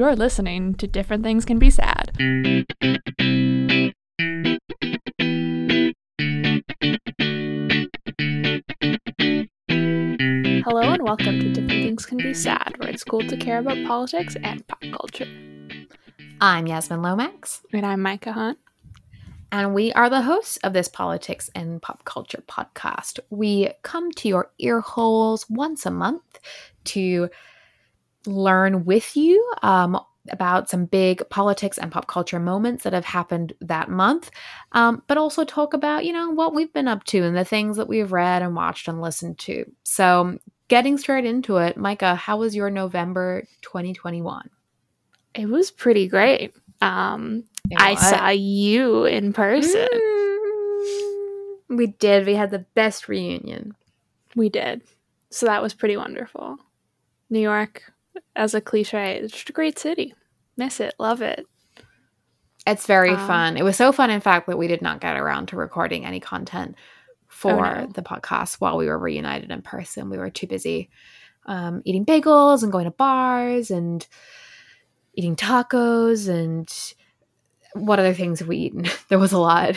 You're listening to Different Things Can Be Sad. Hello and welcome to Different Things Can Be Sad, where it's cool to care about politics and pop culture. I'm Yasmin Lomax. And I'm Micah Hunt. And we are the hosts of this politics and pop culture podcast. We come to your ear holes once a month to learn with you um, about some big politics and pop culture moments that have happened that month, um, but also talk about, you know, what we've been up to and the things that we've read and watched and listened to. So, getting straight into it, Micah, how was your November 2021? It was pretty great. Um, I saw you in person. Mm, we did. We had the best reunion. We did. So that was pretty wonderful. New York, as a cliche, it's just a great city. Miss it, love it. It's very um, fun. It was so fun, in fact, that we did not get around to recording any content for oh no. the podcast while we were reunited in person. We were too busy um, eating bagels and going to bars and eating tacos and what other things have we eaten? there was a lot.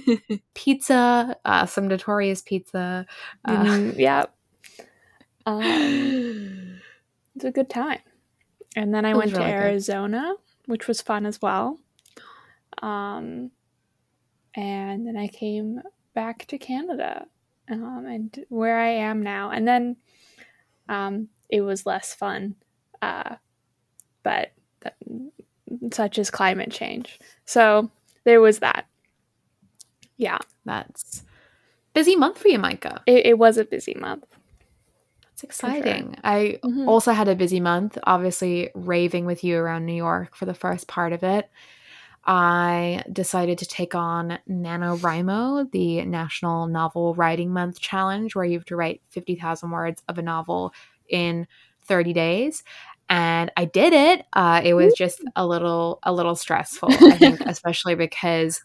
pizza, uh, some notorious pizza. Uh, mm, yeah. Um, it's a good time. And then I went really to Arizona, good. which was fun as well. Um, and then I came back to Canada um, and where I am now. And then um, it was less fun. Uh, but that, such as climate change. So there was that. Yeah. That's busy month for you, Micah. It, it was a busy month. It's exciting. Sure. I mm-hmm. also had a busy month, obviously raving with you around New York for the first part of it. I decided to take on NaNoWriMo, the National Novel Writing Month Challenge, where you have to write 50,000 words of a novel in 30 days and I did it. Uh, it was just a little a little stressful, I think, especially because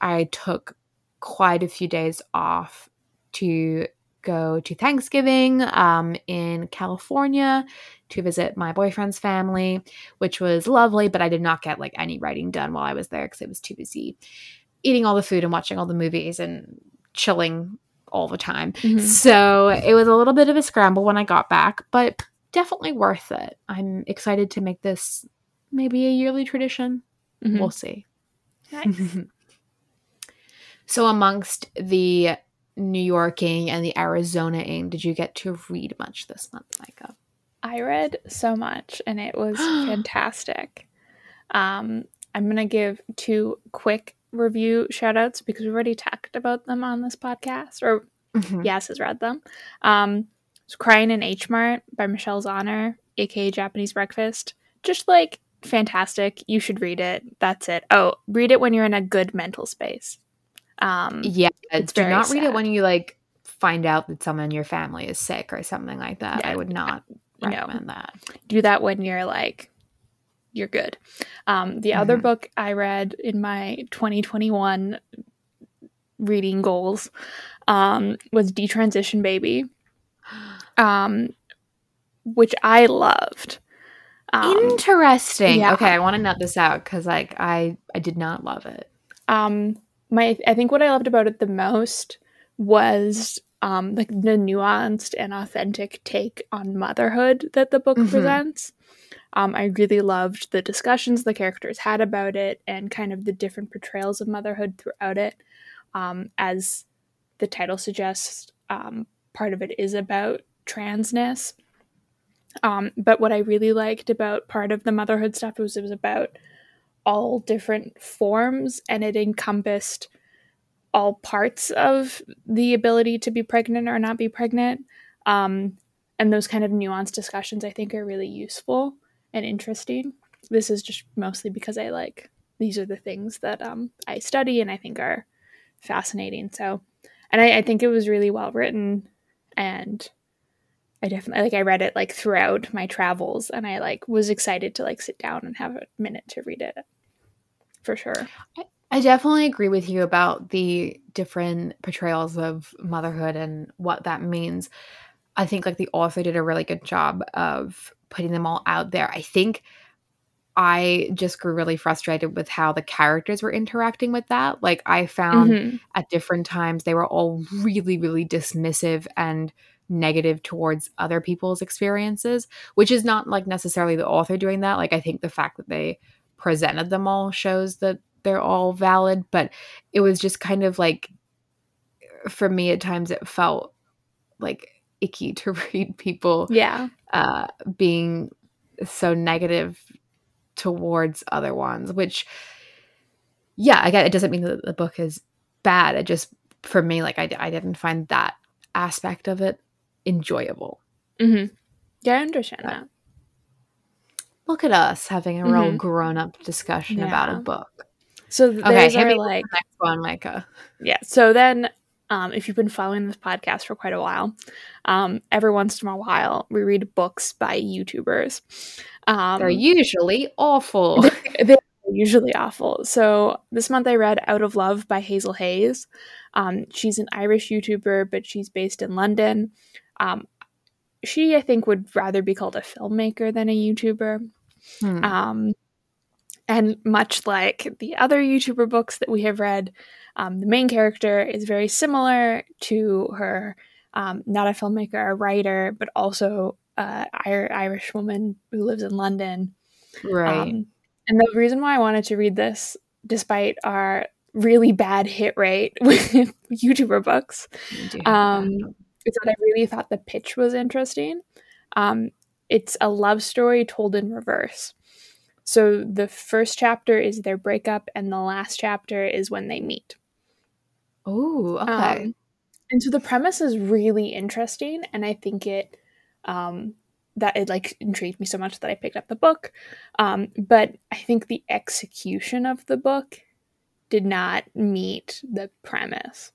I took quite a few days off to go to Thanksgiving um, in California to visit my boyfriend's family, which was lovely. But I did not get like any writing done while I was there because I was too busy eating all the food and watching all the movies and chilling all the time. Mm-hmm. So it was a little bit of a scramble when I got back, but definitely worth it. I'm excited to make this maybe a yearly tradition. Mm-hmm. We'll see. Nice. so, amongst the New Yorking and the Arizonaing, did you get to read much this month, Micah? I read so much and it was fantastic. Um, I'm going to give two quick review shout outs because we've already talked about them on this podcast, or mm-hmm. Yas has read them. Um, it's Crying in H Mart by Michelle Zauner, aka Japanese Breakfast. Just like fantastic. You should read it. That's it. Oh, read it when you're in a good mental space. Um, yeah, it's do not sad. read it when you like find out that someone in your family is sick or something like that. Yeah, I would not recommend that. Do that when you're like you're good. Um, the mm-hmm. other book I read in my 2021 reading goals um, was Detransition Baby um, which I loved. Um, Interesting. Yeah. Okay, I want to nut this out because like I I did not love it. Um, my I think what I loved about it the most was um like the nuanced and authentic take on motherhood that the book mm-hmm. presents. Um, I really loved the discussions the characters had about it and kind of the different portrayals of motherhood throughout it. Um, as the title suggests, um, part of it is about transness. Um, but what I really liked about part of the motherhood stuff was it was about all different forms and it encompassed all parts of the ability to be pregnant or not be pregnant. Um, and those kind of nuanced discussions I think are really useful and interesting. This is just mostly because I like these are the things that um, I study and I think are fascinating. So, and I, I think it was really well written and I definitely like I read it like throughout my travels and I like was excited to like sit down and have a minute to read it. For sure. I, I definitely agree with you about the different portrayals of motherhood and what that means. I think like the author did a really good job of putting them all out there. I think I just grew really frustrated with how the characters were interacting with that. Like, I found mm-hmm. at different times they were all really, really dismissive and negative towards other people's experiences, which is not like necessarily the author doing that. Like, I think the fact that they presented them all shows that they're all valid, but it was just kind of like, for me, at times it felt like icky to read people yeah uh being so negative towards other ones, which, yeah, again, it doesn't mean that the book is bad. It just, for me, like, I, I didn't find that aspect of it enjoyable. Mm-hmm. Yeah, I understand that. Look at us having a mm-hmm. real grown up discussion yeah. about a book. So okay, are like next one, Micah. Yeah. So then um, if you've been following this podcast for quite a while, um, every once in a while we read books by YouTubers. Um, they're usually awful. they're usually awful. So this month I read Out of Love by Hazel Hayes. Um, she's an Irish YouTuber, but she's based in London. Um, she, I think, would rather be called a filmmaker than a YouTuber. Hmm. Um, and much like the other YouTuber books that we have read, um, the main character is very similar to her, um, not a filmmaker, a writer, but also uh, Irish woman who lives in London. Right. Um, and the reason why I wanted to read this, despite our really bad hit rate with YouTuber books, um, is that I really thought the pitch was interesting. Um, it's a love story told in reverse. So the first chapter is their breakup, and the last chapter is when they meet. Oh, okay. Um, and so the premise is really interesting, and I think it um, that it like intrigued me so much that I picked up the book. Um, but I think the execution of the book did not meet the premise.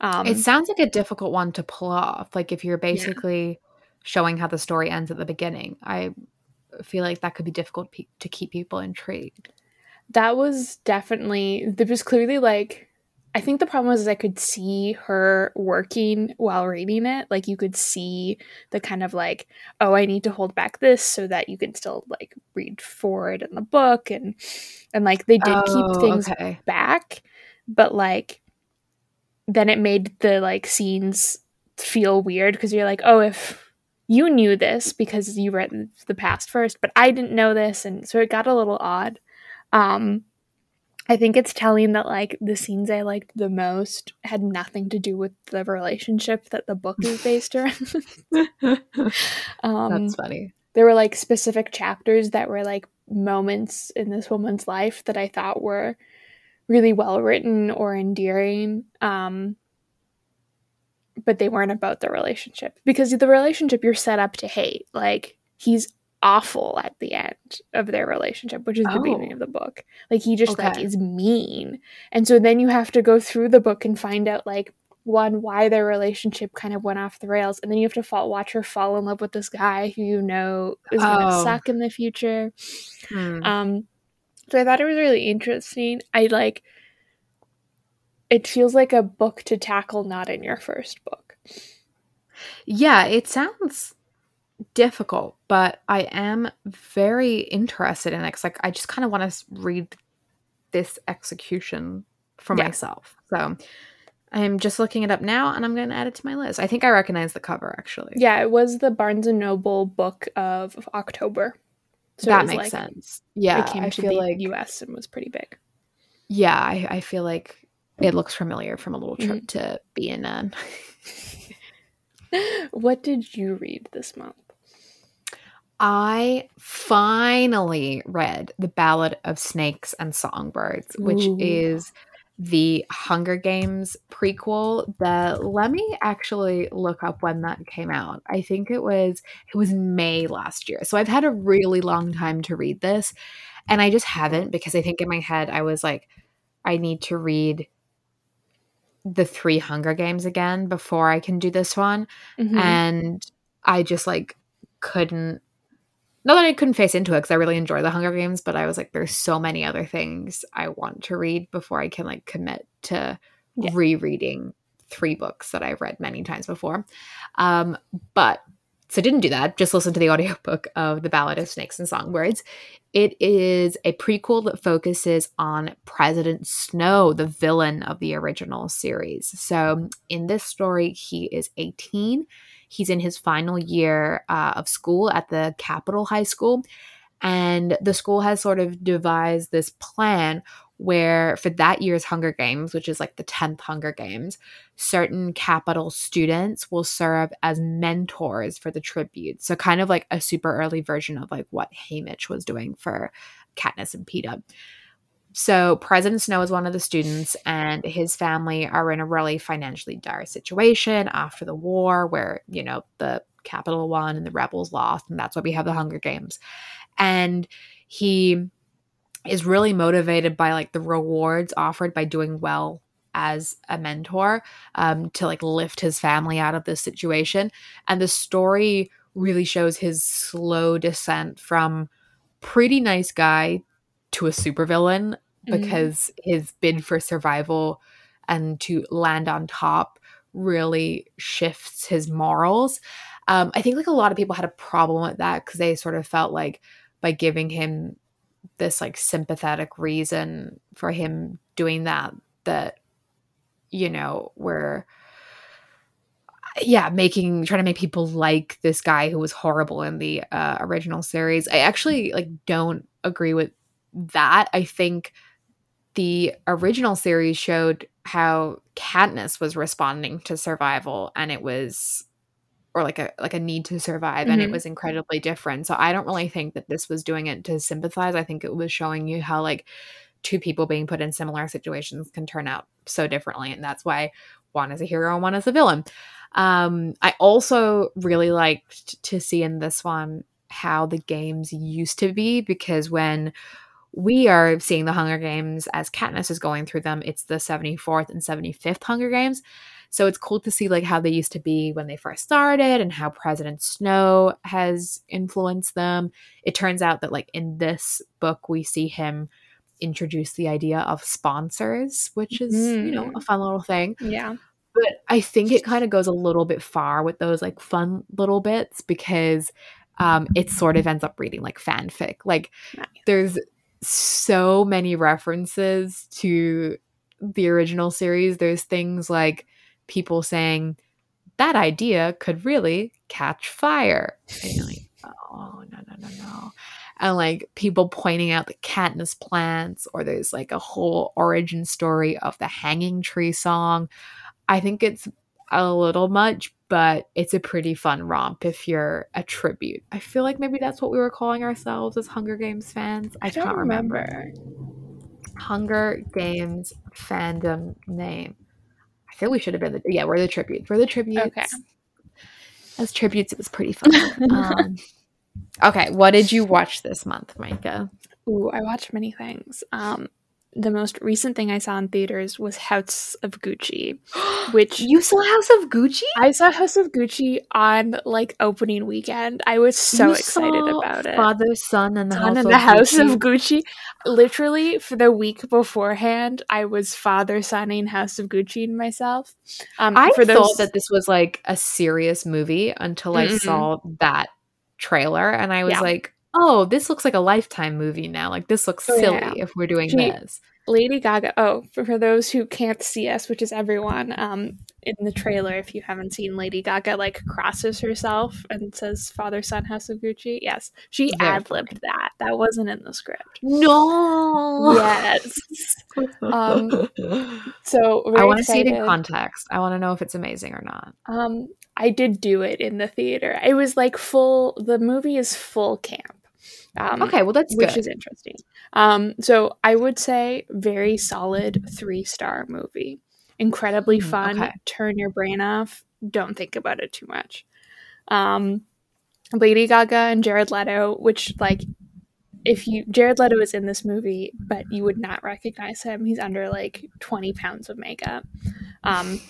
Um, it sounds like a difficult one to pull off. Like if you're basically yeah. showing how the story ends at the beginning, I feel like that could be difficult pe- to keep people intrigued. That was definitely there was clearly like I think the problem was is I could see her working while reading it. Like you could see the kind of like, oh, I need to hold back this so that you can still like read forward in the book and and like they did oh, keep things okay. back, but like then it made the like scenes feel weird because you're like, oh, if you knew this because you read the past first, but I didn't know this, and so it got a little odd. Um, I think it's telling that like the scenes I liked the most had nothing to do with the relationship that the book is based around. um, That's funny. There were like specific chapters that were like moments in this woman's life that I thought were really well written or endearing. Um, but they weren't about the relationship because the relationship you're set up to hate. Like he's awful at the end of their relationship, which is the oh. beginning of the book. Like he just okay. like is mean. And so then you have to go through the book and find out like one why their relationship kind of went off the rails and then you have to fall, watch her fall in love with this guy who you know is going to oh. suck in the future. Hmm. Um so I thought it was really interesting. I like it feels like a book to tackle not in your first book. Yeah, it sounds difficult, but I am very interested in it because like I just kind of want to read this execution for yeah. myself. So I'm just looking it up now and I'm going to add it to my list. I think I recognize the cover actually. Yeah, it was the Barnes and Noble book of October. So that makes like, sense. Yeah, it came I to the like, US and was pretty big. Yeah, I, I feel like it looks familiar from a little trip mm-hmm. to BNN. what did you read this month? I finally read The Ballad of Snakes and Songbirds, which Ooh. is the Hunger Games prequel The let me actually look up when that came out. I think it was it was May last year. So I've had a really long time to read this and I just haven't because I think in my head I was like I need to read the 3 Hunger Games again before I can do this one mm-hmm. and I just like couldn't not that I couldn't face into it because I really enjoy the Hunger Games, but I was like, there's so many other things I want to read before I can like commit to yeah. rereading three books that I've read many times before. Um, but so didn't do that. Just listen to the audiobook of The Ballad of Snakes and Songbirds. It is a prequel that focuses on President Snow, the villain of the original series. So in this story, he is 18. He's in his final year uh, of school at the Capitol High School. And the school has sort of devised this plan where for that year's Hunger Games, which is like the 10th Hunger Games, certain Capitol students will serve as mentors for the tribute. So kind of like a super early version of like what Haymitch was doing for Katniss and Peeta. So President Snow is one of the students, and his family are in a really financially dire situation after the war, where you know the Capitol won and the rebels lost, and that's why we have the Hunger Games. And he is really motivated by like the rewards offered by doing well as a mentor um, to like lift his family out of this situation. And the story really shows his slow descent from pretty nice guy to a supervillain mm-hmm. because his bid for survival and to land on top really shifts his morals. Um, I think like a lot of people had a problem with that because they sort of felt like by giving him this like sympathetic reason for him doing that that you know we're yeah making trying to make people like this guy who was horrible in the uh, original series i actually like don't agree with that i think the original series showed how Katniss was responding to survival and it was or like a like a need to survive mm-hmm. and it mm-hmm. was incredibly different so i don't really think that this was doing it to sympathize i think it was showing you how like two people being put in similar situations can turn out so differently and that's why one is a hero and one is a villain um i also really liked to see in this one how the games used to be because when we are seeing the Hunger Games as Katniss is going through them. It's the 74th and 75th Hunger Games. So it's cool to see like how they used to be when they first started and how President Snow has influenced them. It turns out that like in this book we see him introduce the idea of sponsors, which is, mm. you know, a mm. fun little thing. Yeah. But I think it kind of goes a little bit far with those like fun little bits because um it sort of ends up reading like fanfic. Like nice. there's so many references to the original series. There's things like people saying that idea could really catch fire. And you're like, oh no no no no. And like people pointing out the Katniss plants, or there's like a whole origin story of the Hanging Tree song. I think it's a little much, but it's a pretty fun romp if you're a tribute. I feel like maybe that's what we were calling ourselves as Hunger Games fans. I, I can't remember. remember. Hunger Games fandom name. I feel we should have been the yeah, we're the tributes. We're the tributes. Okay. As tributes, it was pretty fun. um, okay, what did you watch this month, Micah? Ooh, I watched many things. Um, the most recent thing I saw in theaters was House of Gucci, which you saw House of Gucci. I saw House of Gucci on like opening weekend. I was so you excited about it. Father, Son, and the Son House, of, the House Gucci. of Gucci. Literally for the week beforehand, I was father sonning House of Gucci and myself. Um, I for those... thought that this was like a serious movie until I mm-hmm. saw that trailer, and I was yeah. like, oh, this looks like a lifetime movie now. Like this looks oh, silly yeah. if we're doing she, this. Lady Gaga. Oh, for, for, those who can't see us, which is everyone, um, in the trailer, if you haven't seen Lady Gaga, like crosses herself and says "Father, Son, House of Gucci." Yes, she ad libbed that. That wasn't in the script. No. Yes. um. So I want to see it in context. I want to know if it's amazing or not. Um. I did do it in the theater. It was like full. The movie is full camp. Um, okay, well that's which good. is interesting. Um, so I would say very solid three star movie. Incredibly mm, fun. Okay. Turn your brain off. Don't think about it too much. Um, Lady Gaga and Jared Leto, which like if you Jared Leto is in this movie, but you would not recognize him. He's under like twenty pounds of makeup. Um,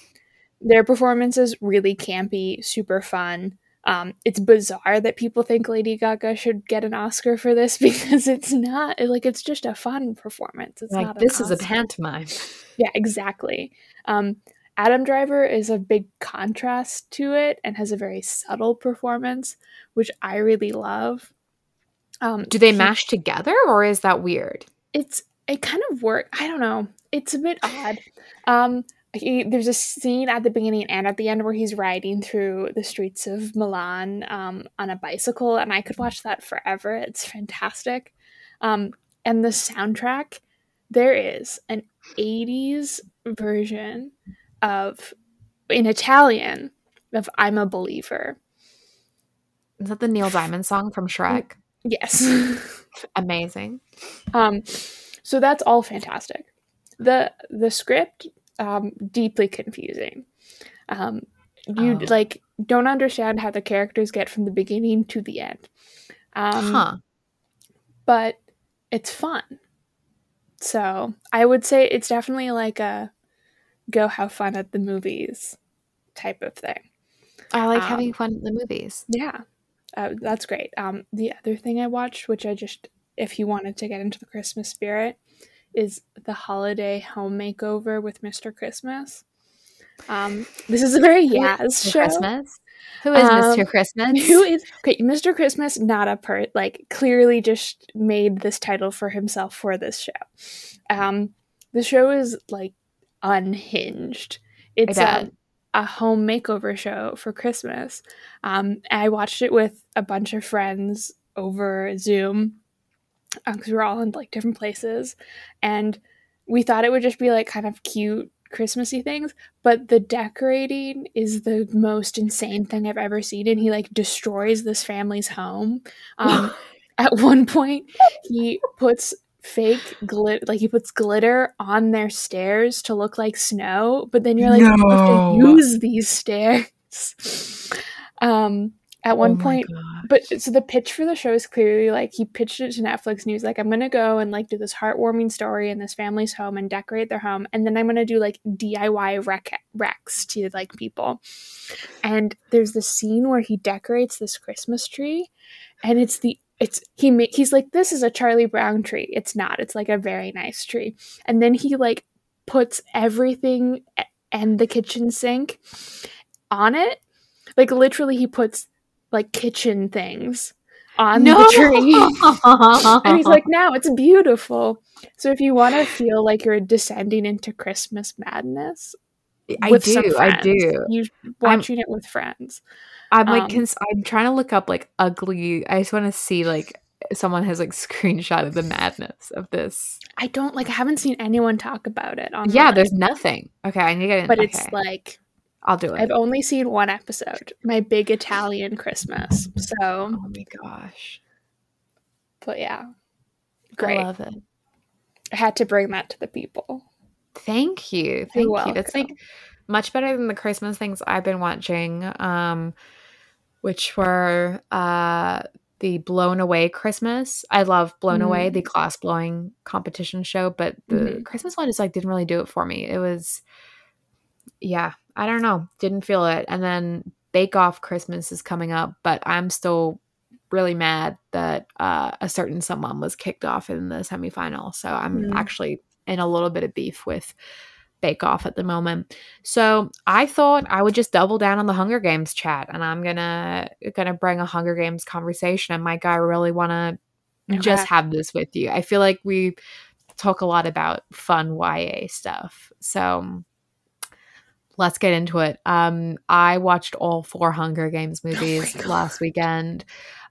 their performance is really campy, super fun. Um, it's bizarre that people think Lady Gaga should get an Oscar for this because it's not like it's just a fun performance. It's like not this is a pantomime. Yeah, exactly. Um, Adam Driver is a big contrast to it and has a very subtle performance, which I really love. Um, Do they he, mash together, or is that weird? It's it kind of work. I don't know. It's a bit odd. Um, he, there's a scene at the beginning and at the end where he's riding through the streets of Milan um, on a bicycle, and I could watch that forever. It's fantastic. Um, and the soundtrack, there is an 80s version of, in Italian, of I'm a Believer. Is that the Neil Diamond song from Shrek? Yes. Amazing. Um, so that's all fantastic. The the script um, deeply confusing. Um, you oh. like don't understand how the characters get from the beginning to the end. Um, huh. But it's fun. So I would say it's definitely like a go have fun at the movies type of thing. I like um, having fun at the movies. Yeah, uh, that's great. Um, the other thing I watched, which I just, if you wanted to get into the Christmas spirit, is the holiday home makeover with Mr. Christmas. Um, this is a very Yaz show. Christmas. Who is um, Mr. Christmas? Who is okay? Mr. Christmas, not a part like clearly just made this title for himself for this show. Um, the show is like unhinged. It's a, a home makeover show for Christmas. Um, I watched it with a bunch of friends over Zoom because um, we were all in like different places, and we thought it would just be like kind of cute Christmassy things, but the decorating is the most insane thing I've ever seen. And he like destroys this family's home. Um, at one point, he puts fake glitter, like he puts glitter on their stairs to look like snow, but then you're like, no. you have to use these stairs. Um, at one oh point but so the pitch for the show is clearly like he pitched it to netflix and he was like i'm gonna go and like do this heartwarming story in this family's home and decorate their home and then i'm gonna do like diy rec- recs to like people. And there's this scene where he decorates this christmas tree and it's the it's he ma- he's like this is a charlie brown tree. It's not. It's like a very nice tree. And then he like puts everything and the kitchen sink on it. Like literally he puts like kitchen things on no! the tree. and he's like, now it's beautiful. So if you want to feel like you're descending into Christmas madness, I do, friends, I do. You watching I'm, it with friends. I'm like, um, cons- I'm trying to look up like ugly. I just want to see like someone has like screenshot of the madness of this. I don't like. I haven't seen anyone talk about it. Online. Yeah, there's nothing. Okay, I need to get in. But okay. it's like I'll do it. I've only seen one episode. My big Italian Christmas. So Oh my gosh. But yeah. Great. I love it. I had to bring that to the people. Thank you. Thank You're you. That's like much better than the Christmas things I've been watching. Um which were uh the Blown Away Christmas. I love Blown mm. Away, the glass blowing competition show, but the mm-hmm. Christmas one just like didn't really do it for me. It was yeah, I don't know, didn't feel it. And then Bake Off Christmas is coming up, but I'm still really mad that uh, a certain someone was kicked off in the semifinal. So I'm mm. actually in a little bit of beef with Bake Off at the moment. So I thought I would just double down on the Hunger Games chat, and I'm gonna gonna bring a Hunger Games conversation. And Mike, I really want to okay. just have this with you. I feel like we talk a lot about fun YA stuff. So let's get into it. Um, I watched all four Hunger Games oh movies oh last weekend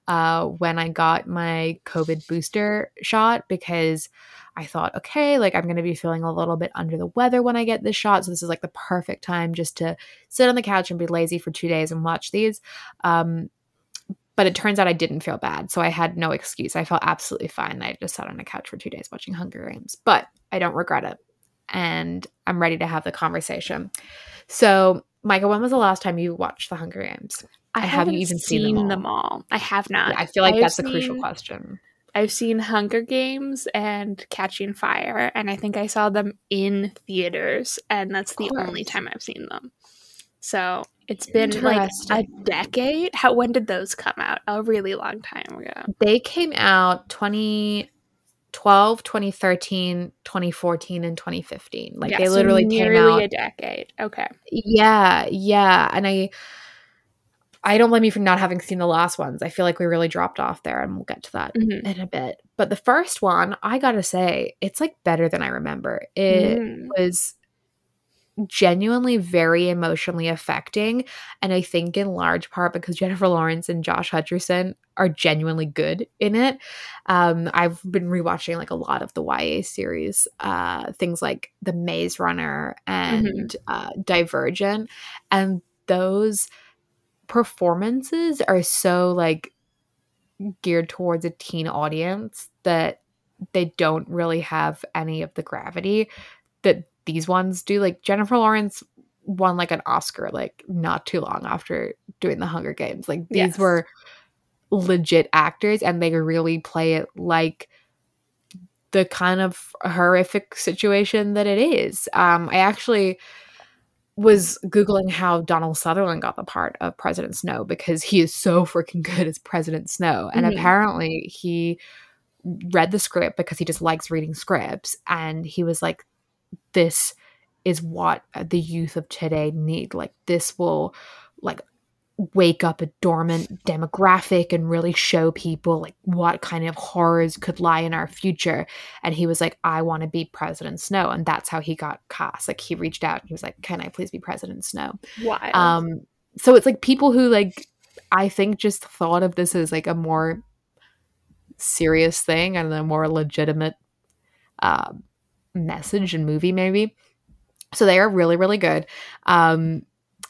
uh, when I got my COVID booster shot because I thought, okay, like I'm going to be feeling a little bit under the weather when I get this shot. So this is like the perfect time just to sit on the couch and be lazy for two days and watch these. Um, but it turns out I didn't feel bad. So I had no excuse. I felt absolutely fine. I just sat on the couch for two days watching Hunger Games, but I don't regret it. And I'm ready to have the conversation. So, Micah, when was the last time you watched The Hunger Games? I have you even seen, seen them, all? them, all? I have not. Yeah, I feel like I that's a crucial question. I've seen Hunger Games and Catching Fire, and I think I saw them in theaters, and that's the only time I've seen them. So it's been like a decade. How when did those come out? A really long time ago. They came out twenty 2012, 2013, 2014, and 2015. Like Yeah, they so literally came out. nearly a decade. Okay. Yeah, yeah. And I I don't blame you for not having seen the last ones. I feel like we really dropped off there and we'll get to that Mhm. in a bit. But the first one, I gotta say, it's like better than I remember. It Mm. was genuinely very emotionally affecting. And I think in large part because Jennifer Lawrence and Josh Hutcherson are genuinely good in it. Um, I've been rewatching like a lot of the YA series, uh, things like The Maze Runner and uh, Divergent. And those performances are so like geared towards a teen audience that they don't really have any of the gravity that these ones do. Like Jennifer Lawrence won like an Oscar like not too long after doing the Hunger Games. Like these Yes. were legit actors and they really play it like the kind of horrific situation that it is. Um I actually was googling how Donald Sutherland got the part of President Snow because he is so freaking good as President Snow and Mhm. apparently he read the script because he just likes reading scripts and he was like this is what the youth of today need. Like this will like wake up a dormant demographic and really show people like what kind of horrors could lie in our future. And he was like i want to be president snow. And that's how he got cast. Like he reached out and he was like can i please be president snow? Wild. um so it's like people who like i think just thought of this as like a more serious thing and a more legitimate uh, message and movie maybe. So they are really really good. Um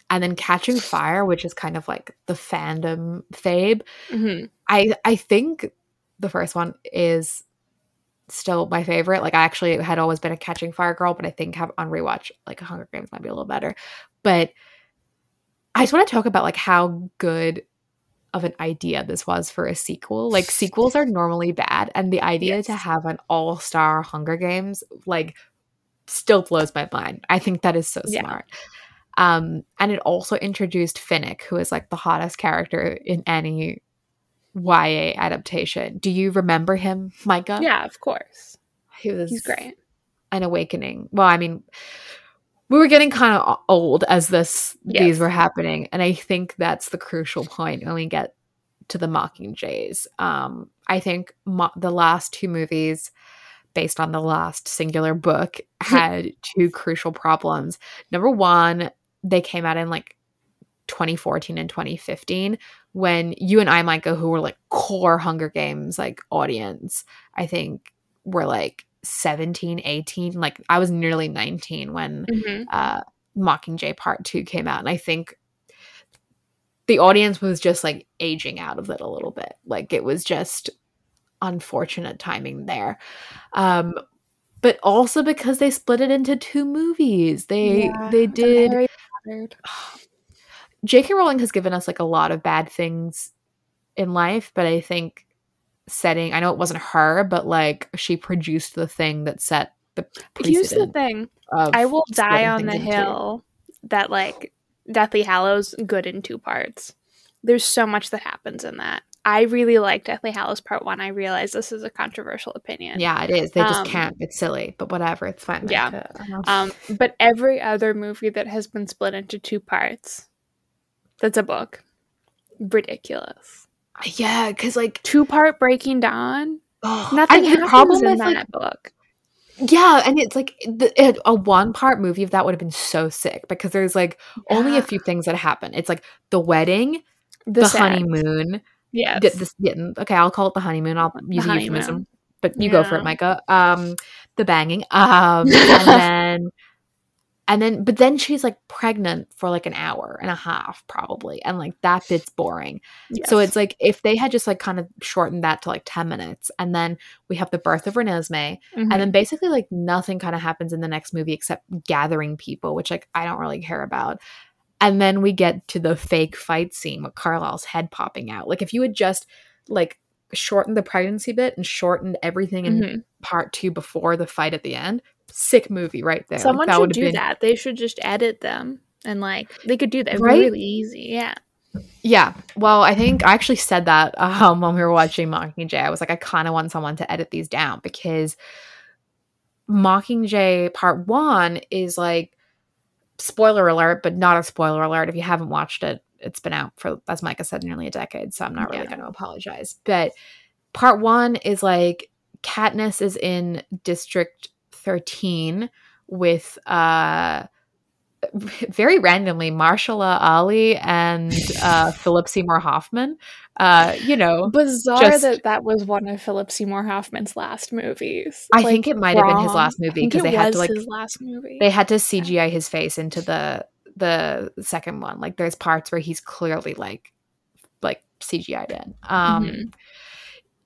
and then catching fire which is kind of like the fandom fabe. Mhm. i i think the first one is still my favorite. Like i actually had always been a catching fire girl but i think have on rewatch like hunger games might be a little better. But i just want to talk about like how good of an idea this was for a sequel like sequels are normally bad and the idea to have an all-star hunger games like still blows my mind i think that is so Yeah. smart um and it also introduced finnick who is like the hottest character in any YA adaptation. Do you remember him, Micah? Yeah, of course. He was He's great. an awakening. Well, I mean, we were getting kind of old as this these were happening, and I think that's the crucial point when we get to the Mockingjays. Um, I think mo- the last two movies, based on the last singular book, had two crucial problems. Number one, they came out in like 2014 and 2015 when you and I, Micah, who were like core Hunger Games like audience, I think were like 17, 18. Like I was nearly 19 when Mhm. uh, Mockingjay Part 2 came out. And I think the audience was just like aging out of it a little bit. Like it was just unfortunate timing there. Um, but also because they split it into two movies. They Yeah, they did. J.K. Rowling has given us like a lot of bad things in life, but I think setting I know it wasn't her, but like she produced the thing that set the Here's the thing. I will die on the hill that like Deathly Hallows good in two parts. There's so much that happens in that. I really like Deathly Hallows Part One. I realize this is a controversial opinion. Yeah, it is. They just Um, can't. It's silly, but whatever. It's fine. Yeah. Um, but every other movie that has been split into two parts, that's a book. Ridiculous. Yeah, because like Two part Breaking Dawn. oh, Nothing the happens problem in that like book. yeah, and it's like the, it, a one part movie of that would have been so sick because there's like only a few things that happen. It's like the wedding, The, the, honeymoon. Yes. d- this- yeah, okay, I'll call it the honeymoon. I'll use a euphemism, but you go for it, Micah. Um, the banging, um, and then, and then, but then she's like pregnant for like an hour and a half, probably, and like that bit's boring. So it's like if they had just like kind of shortened that to like ten minutes, and then we have the birth of Renesmee, Mhm. and then basically like nothing kind of happens in the next movie except gathering people, which like I don't really care about. And then we get to the fake fight scene with Carlisle's head popping out. Like if you had just like shortened the pregnancy bit and shortened everything in Mhm. part two before the fight at the end, sick movie right there. Someone that should do been- that. They should just edit them and like they could do that Right? really easy. Yeah. Yeah. Well, I think I actually said that um, when we were watching Mockingjay. I was like, I kind of want someone to edit these down because Mockingjay Part One is like spoiler alert, but not a spoiler alert. If you haven't watched it, it's been out for as Micah said, nearly a decade. So I'm not really yeah. going to apologize. But Part One is like Katniss is in District 13 with uh very randomly Mahershala Ali and uh, Philip Seymour Hoffman. Uh, you know, bizarre just, that that was one of Philip Seymour Hoffman's last movies. I like, think it might have been his last movie because they had to like his last movie. They had to CGI his face into the the second one. Like there's parts where he's clearly like like CGI'd in. Um mm-hmm.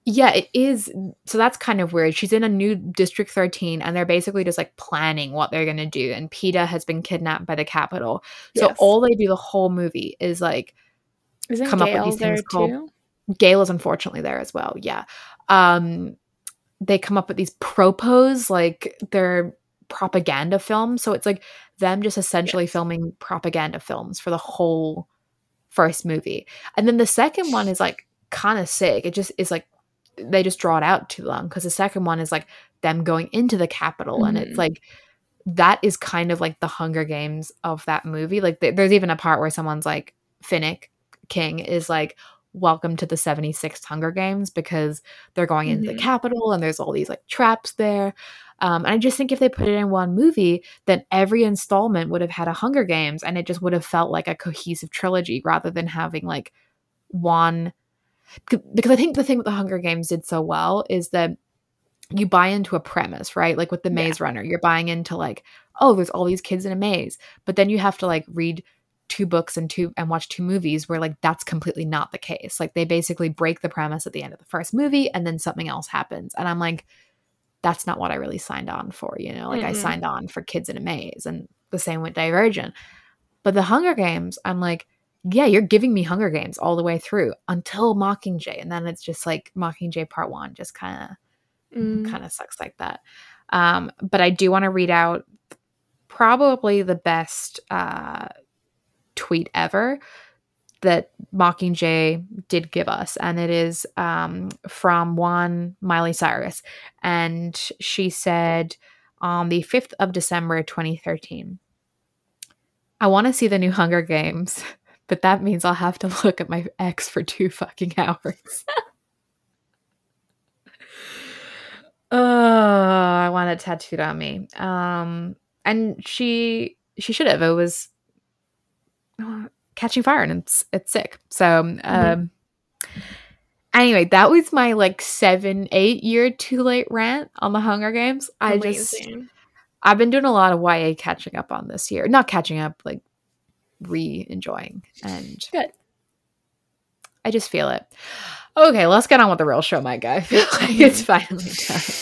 Yeah, it is. So that's kind of weird. She's in a new District 13 and they're basically just like planning what they're going to do. And Peeta has been kidnapped by the Capitol. So yes. all they do the whole movie is like Isn't come Gale up with these things called. Too? Gale is unfortunately there as well. Yeah. Um, they come up with these propos, like they're propaganda films. So it's like them just essentially yes. filming propaganda films for the whole first movie. And then the second one is like kind of sick. It just is like they just draw it out too long because the second one is like them going into the Capitol mm-hmm. and it's mm-hmm. like that is kind of like the Hunger Games of that movie. Like th- there's even a part where someone's like Finnick King is like welcome to the 76th Hunger Games because they're going into mm-hmm. the Capitol and there's all these like traps there. Um, and I just think if they put it in one movie, then every installment would have had a Hunger Games and it just would have felt like a cohesive trilogy rather than having like one because I think the thing that the Hunger Games did so well is that you buy into a premise, right? Like with the Maze yeah. Runner, you're buying into like, oh, there's all these kids in a maze, but then you have to like read two books and two and watch two movies where like that's completely not the case. Like they basically break the premise at the end of the first movie and then something else happens. And I'm like that's not what I really signed on for, you know? Like mm-hmm. I signed on for kids in a maze and the same with Divergent. But the Hunger Games, I'm like yeah, you're giving me Hunger Games all the way through until Mockingjay, and then it's just like Mockingjay Part One, just kind of mm. kind of sucks like that. Um, but I do want to read out probably the best uh, tweet ever that Mockingjay did give us, and it is um, from one Miley Cyrus, and she said on the fifth of December, 2013. I want to see the new Hunger Games but that means I'll have to look at my ex for two fucking hours. oh, I want it tattooed on me. Um, and she she should have. It was uh, catching fire, and it's it's sick. So, um, mm-hmm. anyway, that was my like seven eight year too late rant on the Hunger Games. Amazing. I just I've been doing a lot of YA catching up on this year. Not catching up, like re enjoying. And good. I just feel it. Okay, let's get on with the real show, my guy. I feel like it's finally time.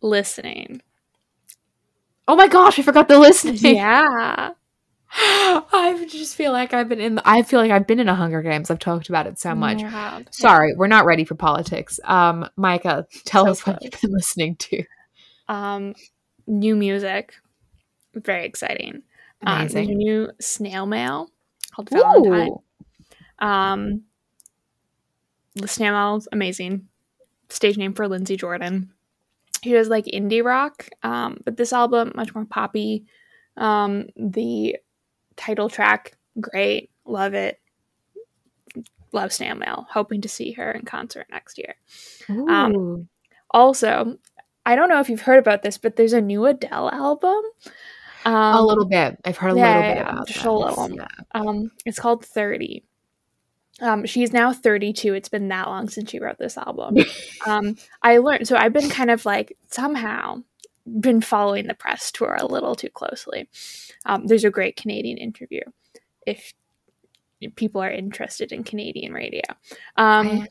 Listening. Oh my gosh, I forgot the listening. Yeah. I just feel like I've been in. The, I feel like I've been in a Hunger Games. I've talked about it so much. Sorry, we're not ready for politics. Um, Micah, tell so us close. what you've been listening to. Um, new music very exciting. Um, there's a new snail mail called Valentine. Um, the snail mail is amazing. Stage name for Lindsey Jordan. He does like indie rock, um, but this album much more poppy. Um, the title track, great, love it. Love snail mail. Hoping to see her in concert next year. Um, also, I don't know if you've heard about this, but there's a new Adele album. Um, a little bit. I've heard a yeah, little bit about just that. a little. Yeah. Um, it's called Thirty. Um, she's now 32. It's been that long since she wrote this album. um, I learned so I've been kind of like somehow been following the press tour a little too closely. Um, there's a great Canadian interview if people are interested in Canadian radio. Um,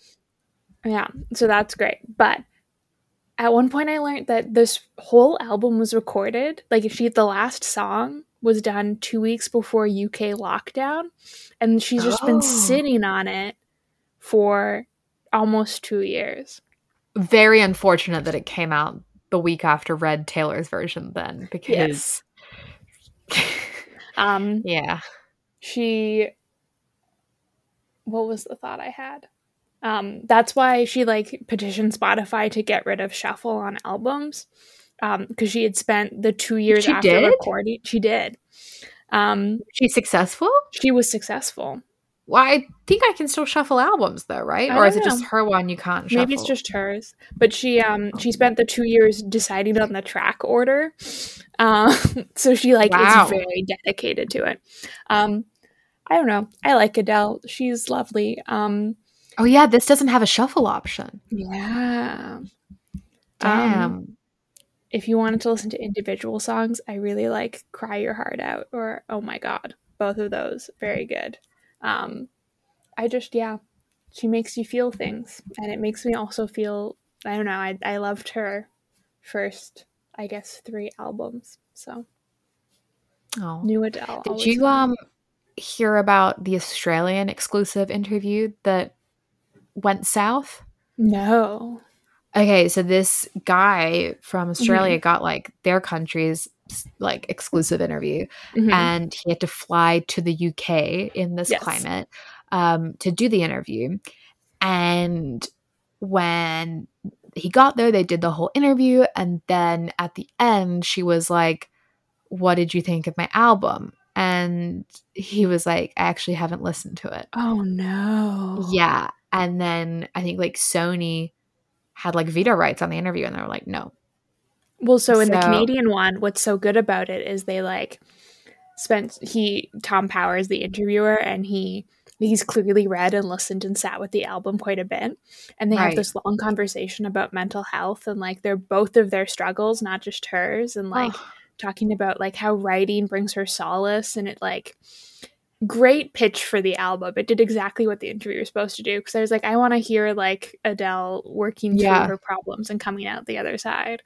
yeah, so that's great. But at one point I learned that this whole album was recorded. Like if she the last song was done two weeks before UK lockdown, and she's just oh. been sitting on it for almost two years. Very unfortunate that it came out the week after Red Taylor's version then because yes. um yeah. she what was the thought I had? Um, that's why she like petitioned Spotify to get rid of shuffle on albums. Um, because she had spent the two years She after did? recording. She did. Um, She's successful? she was successful. Well, I think I can still shuffle albums though, right? I Or is it just her one you can't shuffle? Maybe it's just hers, but she um she spent the two years deciding on the track order, um, so she like Wow. is very dedicated to it. Um, I don't know. I like Adele. She's lovely. Um, Oh yeah, this doesn't have a shuffle option. yeah. Damn. Um, if you wanted to listen to individual songs, I really like "Cry Your Heart Out" or "Oh My God." Both of those very good. Um, I just yeah, she makes you feel things, and it makes me also feel. I don't know. I I loved her first, I guess, three albums. So oh. new Adele. Did you um hear about the Australian exclusive interview that went south? No. Okay, so this guy from Mm-hmm. Australia got like their country's like exclusive interview Mhm. and he had to fly to the UK in this Yes. climate um, to do the interview. And when he got there, they did the whole interview. And then at the end, she was like, What did you think of my album? And he was like, I actually haven't listened to it. oh no. Yeah. And then I think like Sony had like veto rights on the interview and they were like, No. Well, so in the Canadian one, what's so good about it is they like spent he Tom Powers the interviewer and he he's clearly read and listened and sat with the album quite a bit and they have this long conversation about mental health and like they're both of their struggles not just hers and like Ugh. talking about like how writing brings her solace and it like great pitch for the album it did exactly what the interviewer was supposed to do because i was like i want to hear like adele working Yeah. through her problems and coming out the other side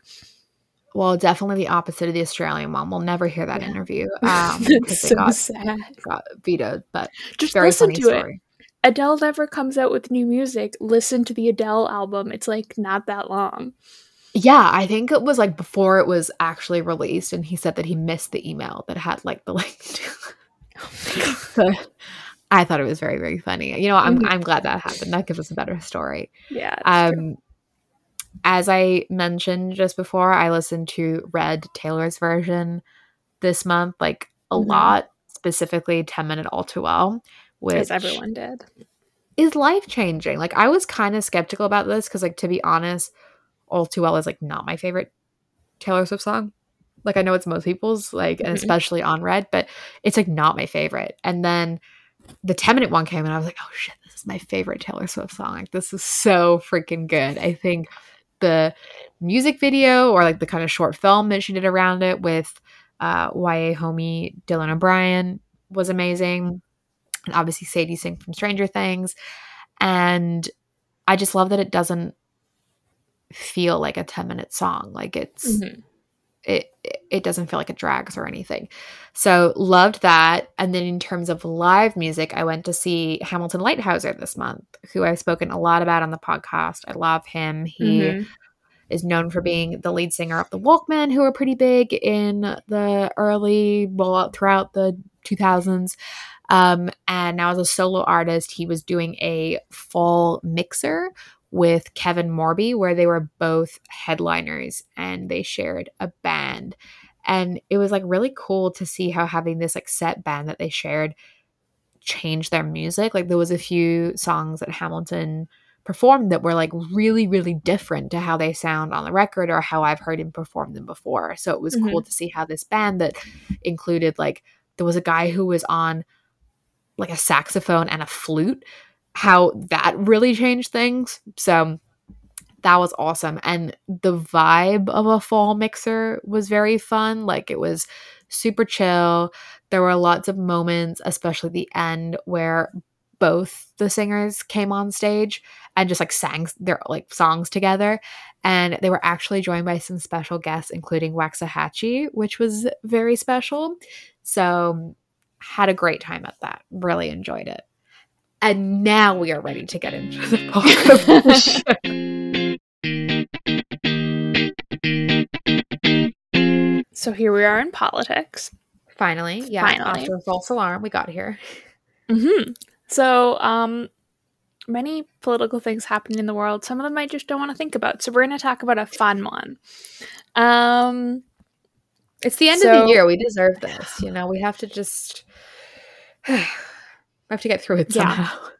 Well, definitely the opposite of the Australian one. We'll never hear that Yeah. interview um, they so got, sad got vetoed. But just very listen funny to it story. adele never comes out with new music listen to the adele album it's like not that long Yeah, I think it was like before it was actually released, and he said that he missed the email that had like the link. So I thought it was very very funny. You know, I'm Mhm. I'm glad that happened. That gives us a better story. yeah it's true. Um, as I mentioned just before, I listened to Red Taylor's version this month, like a Mhm. lot, specifically 10 Minute All Too Well, which as everyone did is life changing. Like, I was kind of skeptical about this because, like, to be honest, All Too Well is like not my favorite Taylor Swift song. Like, I know it's most people's, like, and Mhm. especially on Red, but it's like not my favorite. And then the 10 minute one came and I was like, oh shit, this is my favorite Taylor Swift song. Like, this is so freaking good. I think the music video or like the kind of short film that she did around it with uh, YA homie Dylan O'Brien was amazing. And obviously Sadie Sink from Stranger Things. And I just love that it doesn't feel like a 10 minute song. Like it's Mhm. It it doesn't feel like it drags or anything. So loved that. And then in terms of live music, I went to see Hamilton Leithauser this month, who I've spoken a lot about on the podcast. I love him. He Mhm. is known for being the lead singer of the Walkmen, who were pretty big in the early, well, throughout the 2000s. Um, and now as a solo artist, he was doing a fall mixer with Kevin Morby, where they were both headliners and they shared a band. And it was like really cool to see how having this like set band that they shared changed their music. Like there was a few songs that Hamilton performed that were like really, really different to how they sound on the record or how I've heard him perform them before. So it was cool mm-hmm. to see how this band that included like there was a guy who was on like a saxophone and a flute, how that really changed things. So that was awesome. And the vibe of a fall mixer was very fun. Like it was super chill. There were lots of moments, especially the end, where both the singers came on stage and just like sang their like songs together. And they were actually joined by some special guests, including Waxahatchee, which was very special. So had a great time at that. Really enjoyed it. And now we are ready to get into the bulk of the show. So here we are in politics. Finally, yeah. Finally. After a false alarm, we got here. Mm-hmm. So, um, many political things happening in the world. Some of them I just don't want to think about. So we're going to talk about a fun one. Um, it's the end so, of the year. We deserve this. You know, we have to just we have to get through it somehow. Yeah.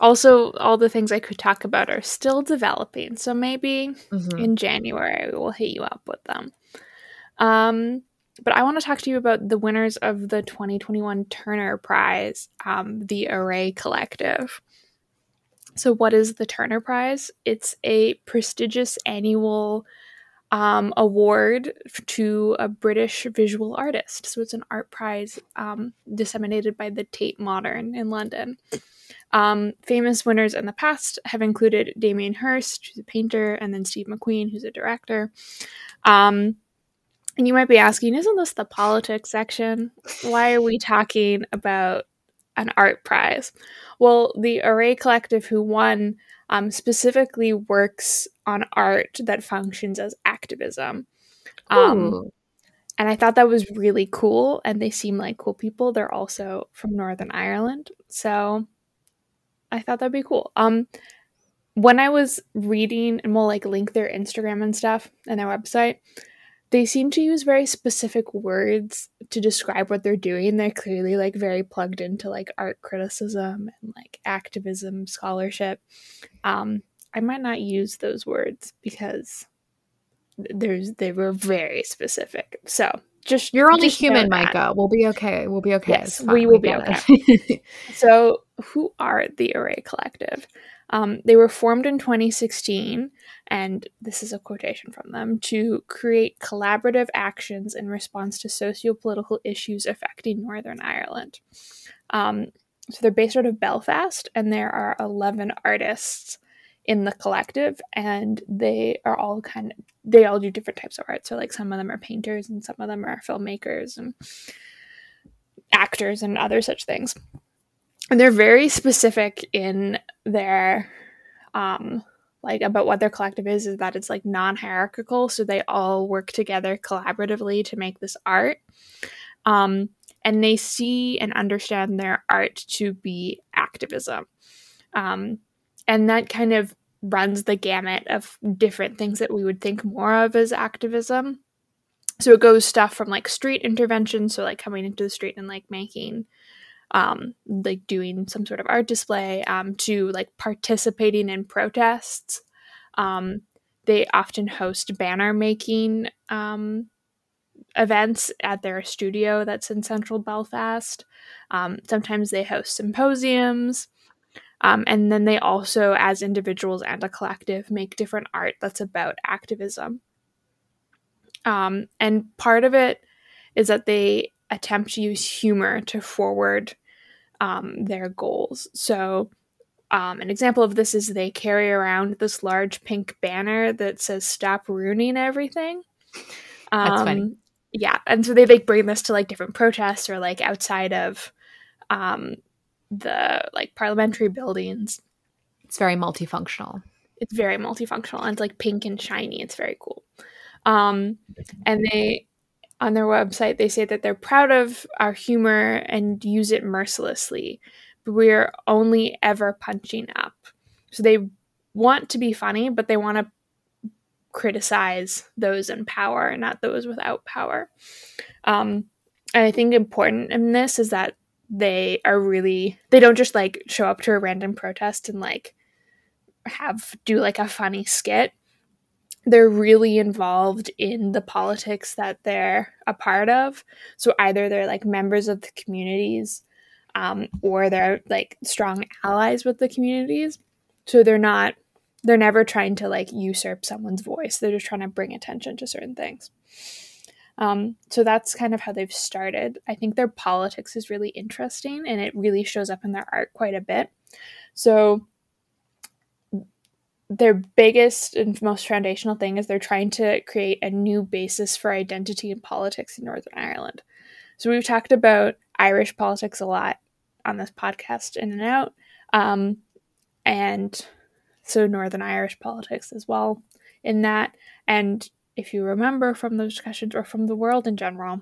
Also, all the things I could talk about are still developing. So maybe mm-hmm. in January we'll hit you up with them. Um, but I want to talk to you about the winners of the 2021 Turner Prize, um, the Array Collective. So, what is the Turner Prize? It's a prestigious annual um, award to a British visual artist. So, it's an art prize um, disseminated by the Tate Modern in London. Um, famous winners in the past have included Damien Hirst, who's a painter, and then Steve McQueen, who's a director. Um, and you might be asking, isn't this the politics section? Why are we talking about an art prize? Well, the Array Collective, who won, um, specifically works on art that functions as activism. Um, and I thought that was really cool, and they seem like cool people. They're also from Northern Ireland, so I thought that'd be cool. Um, when I was reading, and we'll like link their Instagram and stuff and their website they seem to use very specific words to describe what they're doing. They're clearly like very plugged into like art criticism and like activism scholarship. Um, I might not use those words because there's they were very specific. So just you're only just human, Micah. We'll be okay. We'll be okay. Yes, we will be okay. so, who are the Array Collective? Um, they were formed in 2016, and this is a quotation from them to create collaborative actions in response to socio political issues affecting Northern Ireland. Um, so they're based out of Belfast, and there are 11 artists in the collective, and they are all kind of they all do different types of art. So like some of them are painters, and some of them are filmmakers and actors and other such things and they're very specific in their um like about what their collective is is that it's like non-hierarchical so they all work together collaboratively to make this art. Um and they see and understand their art to be activism. Um and that kind of runs the gamut of different things that we would think more of as activism. So it goes stuff from like street intervention so like coming into the street and like making um, like doing some sort of art display um, to like participating in protests. Um, they often host banner making um, events at their studio that's in central Belfast. Um, sometimes they host symposiums. Um, and then they also, as individuals and a collective, make different art that's about activism. and part of it is that they attempt to use humor to forward um, their goals. So, um, an example of this is they carry around this large pink banner that says "Stop ruining everything." Um, That's funny. Yeah, and so they like bring this to like different protests or like outside of um, the like parliamentary buildings. It's very multifunctional. It's very multifunctional and it's like pink and shiny. It's very cool. Um, and they on their website, they say that they're proud of our humor and use it mercilessly, but we're only ever punching up. So they want to be funny, but they want to criticize those in power, and not those without power. Um, and I think important in this is that they are really they don't just like show up to a random protest and like have do like a funny skit they're really involved in the politics that they're a part of. So either they're like members of the communities um, or they're like strong allies with the communities. So they're not, they're never trying to like usurp someone's voice. They're just trying to bring attention to certain things. Um, so that's kind of how they've started. I think their politics is really interesting and it really shows up in their art quite a bit. So their biggest and most foundational thing is they're trying to create a new basis for identity and politics in Northern Ireland. So we've talked about Irish politics a lot on this podcast, in and out, um, and so Northern Irish politics as well in that. And if you remember from the discussions or from the world in general,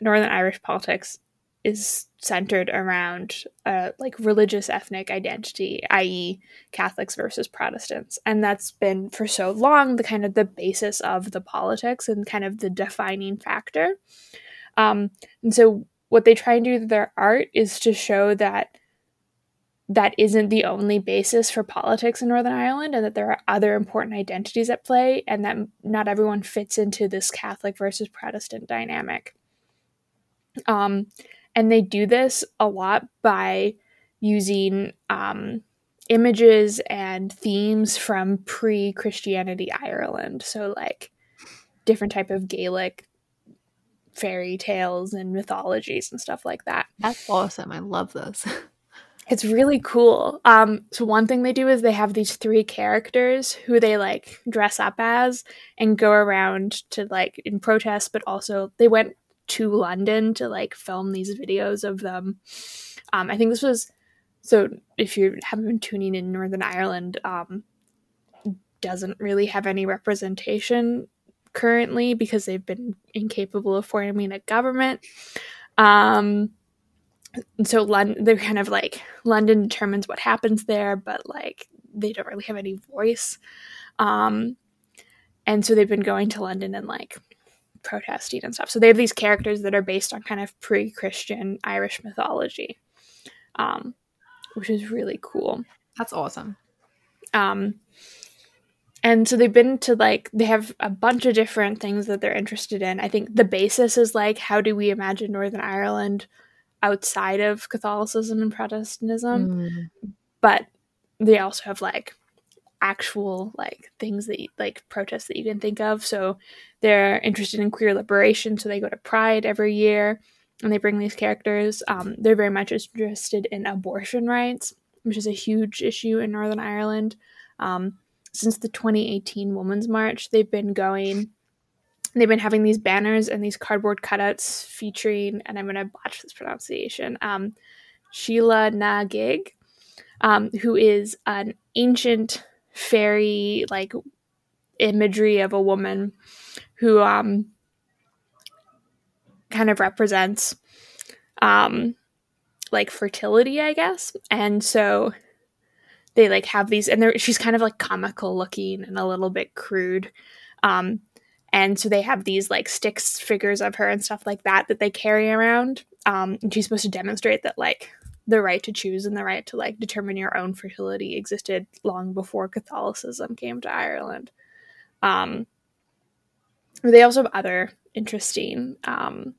Northern Irish politics is centered around uh, like religious ethnic identity, i.e., Catholics versus Protestants, and that's been for so long the kind of the basis of the politics and kind of the defining factor. Um, and so, what they try and do with their art is to show that that isn't the only basis for politics in Northern Ireland, and that there are other important identities at play, and that not everyone fits into this Catholic versus Protestant dynamic. Um, and they do this a lot by using um, images and themes from pre-Christianity Ireland. So like different type of Gaelic fairy tales and mythologies and stuff like that. That's awesome. I love those. it's really cool. Um, so one thing they do is they have these three characters who they like dress up as and go around to like in protest, but also they went to London to like film these videos of them. Um, I think this was so. If you haven't been tuning in Northern Ireland, um, doesn't really have any representation currently because they've been incapable of forming a government. Um, and so London, they're kind of like London determines what happens there, but like they don't really have any voice. Um, and so they've been going to London and like protesting and stuff. So they have these characters that are based on kind of pre-Christian Irish mythology, um, which is really cool. That's awesome. Um, and so they've been to like they have a bunch of different things that they're interested in. I think the basis is like how do we imagine Northern Ireland outside of Catholicism and Protestantism, mm. but they also have like actual like things that you, like protests that you can think of. So they're interested in queer liberation, so they go to Pride every year and they bring these characters. Um, they're very much interested in abortion rights, which is a huge issue in Northern Ireland. Um, since the 2018 Women's March, they've been going. They've been having these banners and these cardboard cutouts featuring, and I'm going to botch this pronunciation, um, Sheila na Gig, um, who is an ancient fairy like imagery of a woman who um kind of represents um like fertility i guess. And so they like have these and she's kind of like comical looking and a little bit crude. Um and so they have these like sticks figures of her and stuff like that that they carry around. Um and she's supposed to demonstrate that like the right to choose and the right to like determine your own fertility existed long before Catholicism came to Ireland. Um, they also have other interesting um,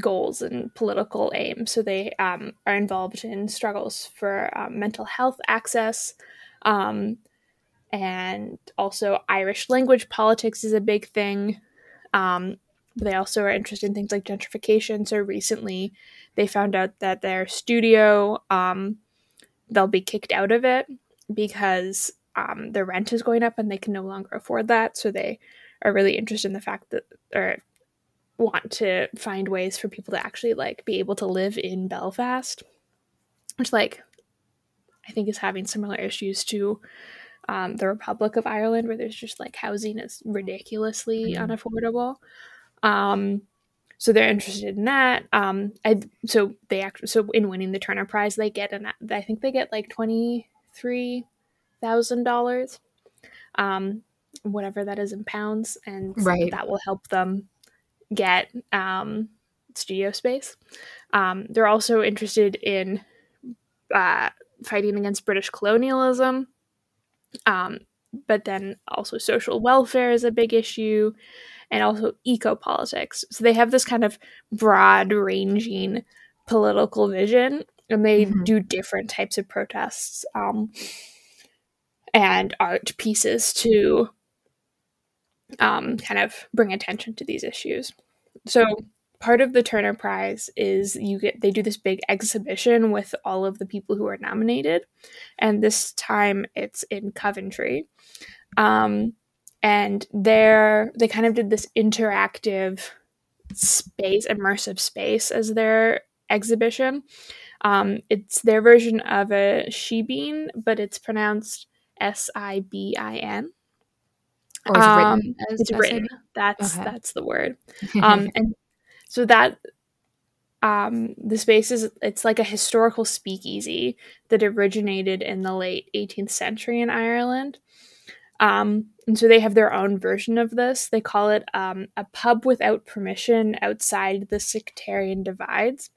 goals and political aims. So they um, are involved in struggles for um, mental health access. Um, and also, Irish language politics is a big thing. Um, they also are interested in things like gentrification. So recently, they found out that their studio, um, they'll be kicked out of it because um, their rent is going up and they can no longer afford that. So they are really interested in the fact that, or want to find ways for people to actually like be able to live in Belfast, which like I think is having similar issues to um, the Republic of Ireland, where there's just like housing is ridiculously mm. unaffordable. Um, so they're interested in that. Um, I, so they act so in winning the Turner Prize, they get an I think they get like twenty three thousand dollars, um, whatever that is in pounds, and right. that will help them get um, studio space. Um, they're also interested in uh, fighting against British colonialism, um, but then also social welfare is a big issue and also eco politics. So they have this kind of broad ranging political vision and they mm-hmm. do different types of protests um, and art pieces to um, kind of bring attention to these issues. So part of the Turner Prize is you get they do this big exhibition with all of the people who are nominated, and this time it's in Coventry. Um, and there they kind of did this interactive space immersive space as their exhibition um, it's their version of a shebeen but it's pronounced s-i-b-i-n Or is um, written it's written. That's okay. that's the word. Um, and so that um, the space is it's like a historical speakeasy that originated in the late 18th century in Ireland. Um, and so they have their own version of this. They call it um, a pub without permission outside the sectarian divides.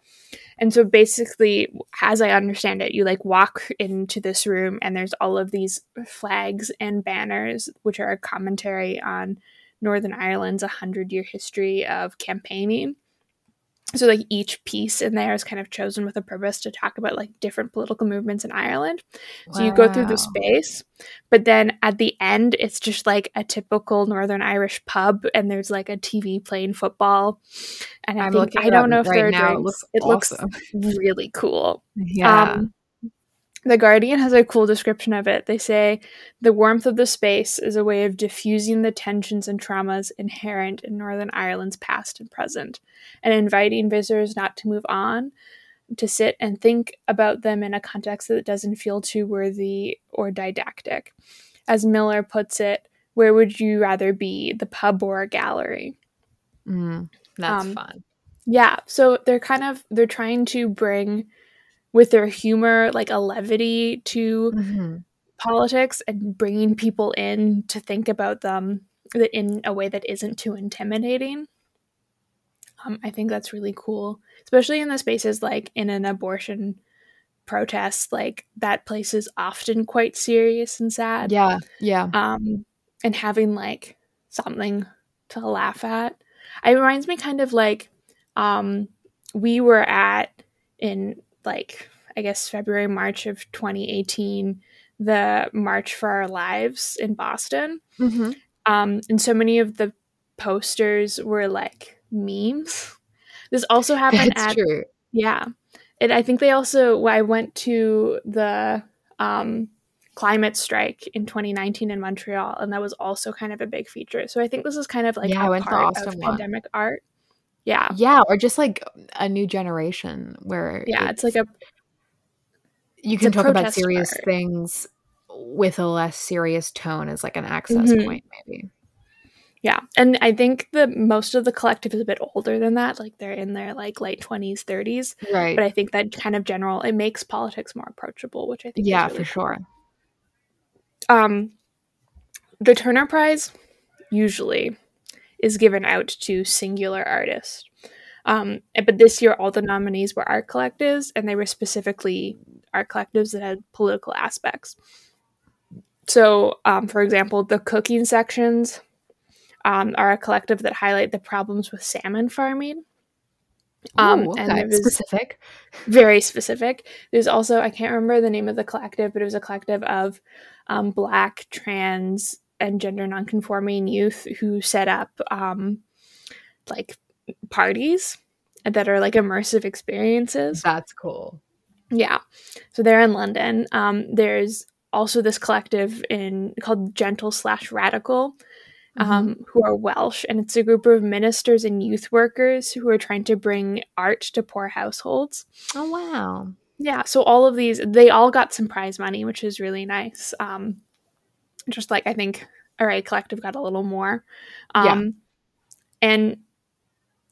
And so basically, as I understand it, you like walk into this room and there's all of these flags and banners, which are a commentary on Northern Ireland's 100 year history of campaigning so like each piece in there is kind of chosen with a purpose to talk about like different political movements in Ireland. Wow. So you go through the space, but then at the end it's just like a typical Northern Irish pub and there's like a TV playing football. And I I'm think I don't know if right there are drinks. It looks, it awesome. looks really cool. Yeah. Um, the Guardian has a cool description of it. They say the warmth of the space is a way of diffusing the tensions and traumas inherent in Northern Ireland's past and present, and inviting visitors not to move on, to sit and think about them in a context that doesn't feel too worthy or didactic. As Miller puts it, where would you rather be, the pub or a gallery? Mm, that's um, fun. Yeah, so they're kind of they're trying to bring with their humor, like a levity to mm-hmm. politics and bringing people in to think about them in a way that isn't too intimidating. Um, I think that's really cool, especially in the spaces like in an abortion protest. Like that place is often quite serious and sad. Yeah, yeah. Um, and having like something to laugh at. It reminds me kind of like um, we were at in like I guess February, March of 2018, the March for Our Lives in Boston. Mm-hmm. Um, and so many of the posters were like memes. This also happened That's at true. yeah, and I think they also I went to the um, climate strike in 2019 in Montreal, and that was also kind of a big feature. So I think this is kind of like yeah, a part of pandemic art. Yeah. Yeah, or just like a new generation where Yeah, it's, it's like a you can talk about serious art. things with a less serious tone as like an access mm-hmm. point maybe. Yeah. And I think the most of the collective is a bit older than that. Like they're in their like late 20s, 30s. Right. But I think that kind of general it makes politics more approachable, which I think Yeah, really for cool. sure. Um the Turner Prize usually is given out to singular artists. Um, but this year, all the nominees were art collectives, and they were specifically art collectives that had political aspects. So, um, for example, the cooking sections um, are a collective that highlight the problems with salmon farming. Um, Ooh, okay. and specific, very specific. There's also I can't remember the name of the collective, but it was a collective of um, Black, trans, and gender nonconforming youth who set up um, like parties that are like immersive experiences. That's cool. Yeah. So they're in London. Um, there's also this collective in called Gentle slash Radical, um, mm-hmm. who are Welsh, and it's a group of ministers and youth workers who are trying to bring art to poor households. Oh wow! Yeah. So all of these, they all got some prize money, which is really nice. Um, just like I think Array Collective got a little more. Um, yeah.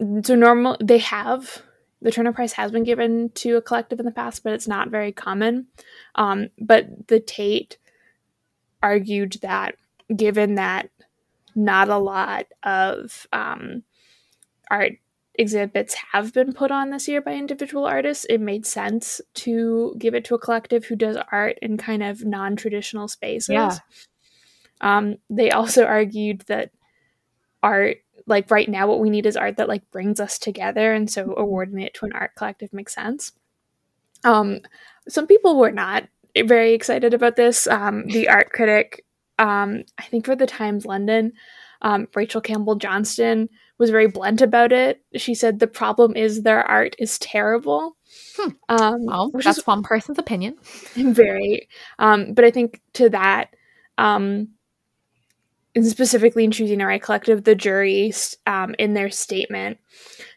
And so normal they have the Turner Prize has been given to a collective in the past, but it's not very common. Um, but the Tate argued that given that not a lot of um, art exhibits have been put on this year by individual artists, it made sense to give it to a collective who does art in kind of non traditional spaces. Yeah. Um, they also argued that art like right now what we need is art that like brings us together and so awarding it to an art collective makes sense. Um some people were not very excited about this. Um the art critic um i think for the times london um, rachel campbell johnston was very blunt about it. She said the problem is their art is terrible. Hmm. um well, that's is, one person's opinion. Very. Um but i think to that um and specifically in choosing Array Collective, the jury um, in their statement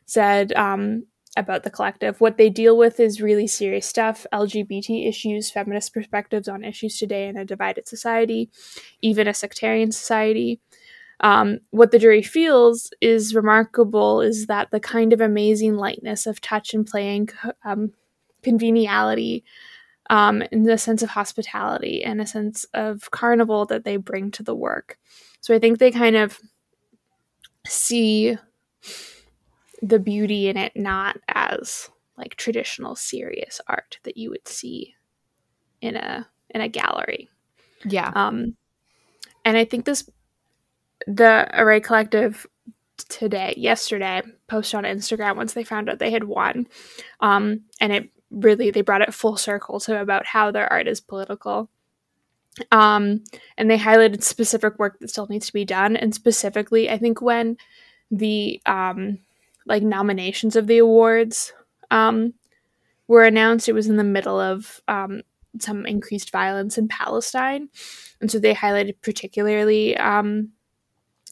said um, about the collective what they deal with is really serious stuff LGBT issues, feminist perspectives on issues today in a divided society, even a sectarian society. Um, what the jury feels is remarkable is that the kind of amazing lightness of touch and playing um, conveniality um, and the sense of hospitality and a sense of carnival that they bring to the work. So I think they kind of see the beauty in it not as like traditional serious art that you would see in a in a gallery. Yeah. Um and I think this the Array Collective today, yesterday, posted on Instagram once they found out they had won. Um and it really they brought it full circle to about how their art is political. Um and they highlighted specific work that still needs to be done and specifically I think when the um like nominations of the awards um, were announced, it was in the middle of um, some increased violence in Palestine, and so they highlighted particularly um,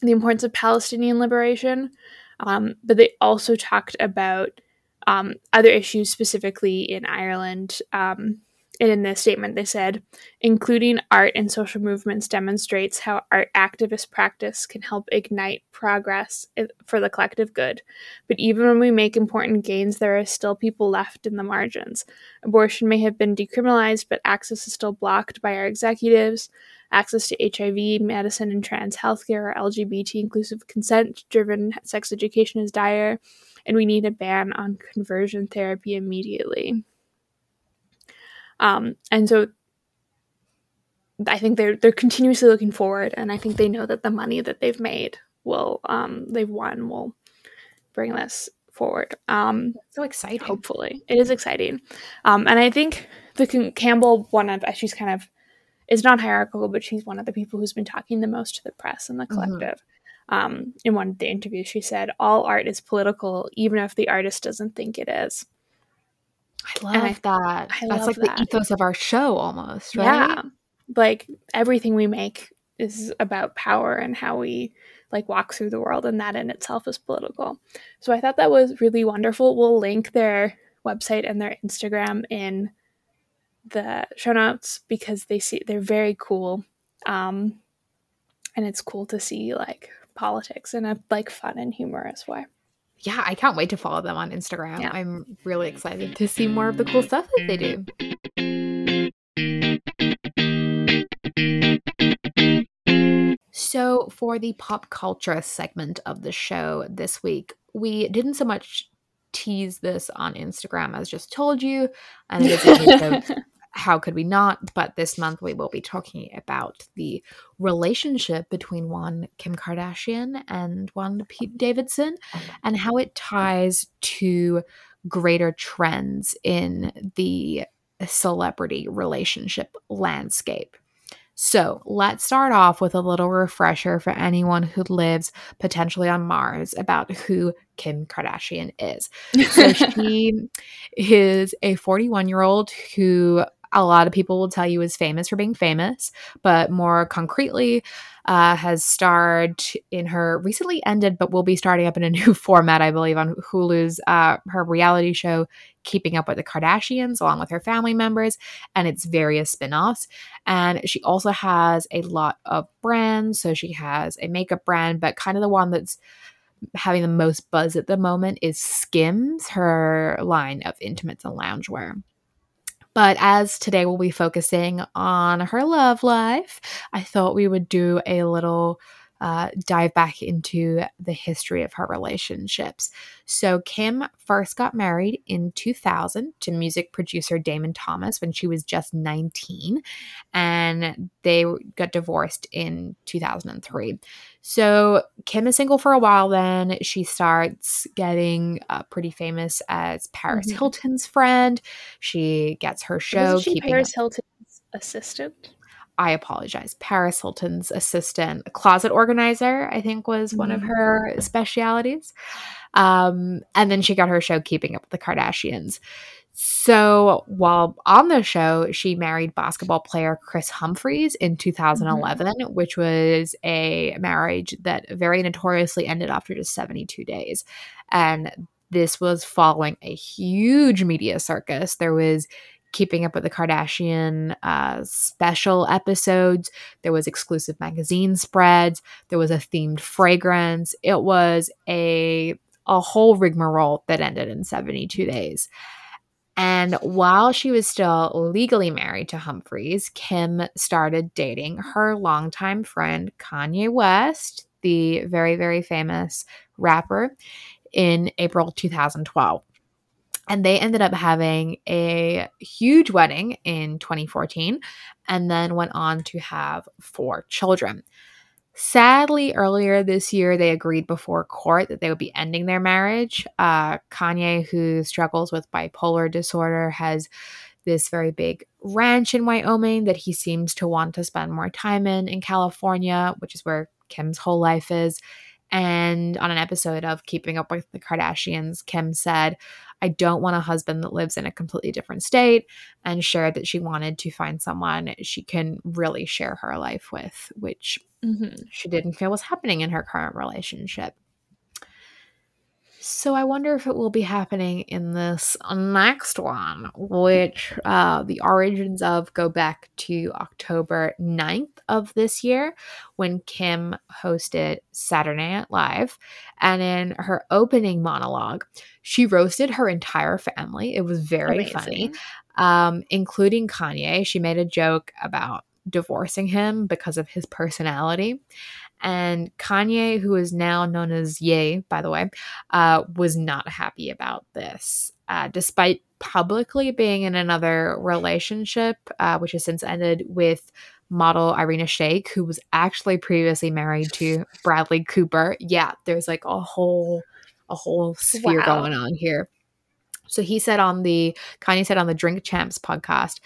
the importance of Palestinian liberation. Um, but they also talked about um, other issues, specifically in Ireland, um, and in this statement, they said, including art and social movements demonstrates how art activist practice can help ignite progress for the collective good. But even when we make important gains, there are still people left in the margins. Abortion may have been decriminalized, but access is still blocked by our executives. Access to HIV, medicine, and trans healthcare or LGBT inclusive consent driven sex education is dire, and we need a ban on conversion therapy immediately. Um, and so I think they're they're continuously looking forward, and I think they know that the money that they've made will um, they've won will bring this forward. Um, so exciting! Hopefully, it is exciting, um, and I think the Campbell one of she's kind of is not hierarchical, but she's one of the people who's been talking the most to the press and the mm-hmm. collective. Um, in one of the interviews, she said, "All art is political, even if the artist doesn't think it is." I love I, that. I That's love like that. the ethos of our show almost, right? Yeah. Like everything we make is about power and how we like walk through the world and that in itself is political. So I thought that was really wonderful. We'll link their website and their Instagram in the show notes because they see they're very cool. Um and it's cool to see like politics in a like fun and humorous way yeah, I can't wait to follow them on Instagram. Yeah. I'm really excited to see more of the cool stuff that they do. So, for the pop culture segment of the show this week, we didn't so much tease this on Instagram as just told you, and it is how could we not? But this month we will be talking about the relationship between one Kim Kardashian and one Pete Davidson and how it ties to greater trends in the celebrity relationship landscape. So let's start off with a little refresher for anyone who lives potentially on Mars about who Kim Kardashian is. So she is a 41 year old who a lot of people will tell you is famous for being famous, but more concretely, uh, has starred in her recently ended, but will be starting up in a new format, I believe, on Hulu's uh, her reality show, Keeping Up with the Kardashians, along with her family members and its various spin offs. And she also has a lot of brands. So she has a makeup brand, but kind of the one that's having the most buzz at the moment is Skims, her line of intimates and loungewear. But as today we'll be focusing on her love life, I thought we would do a little uh, dive back into the history of her relationships. So, Kim first got married in 2000 to music producer Damon Thomas when she was just 19, and they got divorced in 2003. So, Kim is single for a while then. She starts getting uh, pretty famous as Paris mm-hmm. Hilton's friend. She gets her show. She Paris up. Hilton's assistant? I apologize. Paris Hilton's assistant, closet organizer, I think was one mm-hmm. of her specialities. Um, and then she got her show Keeping Up with the Kardashians. So while on the show, she married basketball player Kris Humphries in 2011, mm-hmm. which was a marriage that very notoriously ended after just 72 days. And this was following a huge media circus. There was keeping up with the Kardashian uh, special episodes. There was exclusive magazine spreads. There was a themed fragrance. It was a a whole rigmarole that ended in 72 days. And while she was still legally married to Humphries, Kim started dating her longtime friend Kanye West, the very, very famous rapper, in April 2012. And they ended up having a huge wedding in 2014 and then went on to have four children. Sadly, earlier this year, they agreed before court that they would be ending their marriage. Uh, Kanye, who struggles with bipolar disorder, has this very big ranch in Wyoming that he seems to want to spend more time in in California, which is where Kim's whole life is. And on an episode of Keeping Up with the Kardashians, Kim said, I don't want a husband that lives in a completely different state, and shared that she wanted to find someone she can really share her life with, which mm-hmm. she didn't feel was happening in her current relationship. So I wonder if it will be happening in this next one, which uh, the origins of go back to October 9th of this year when Kim hosted Saturday Night Live. And in her opening monologue, she roasted her entire family. It was very Amazing. funny, um, including Kanye. She made a joke about divorcing him because of his personality. And Kanye, who is now known as Ye, by the way, uh, was not happy about this. Uh, despite publicly being in another relationship, uh, which has since ended with model Irina Shayk, who was actually previously married to Bradley Cooper. Yeah, there's like a whole a whole sphere wow. going on here. So he said on the Kanye said on the Drink Champs podcast,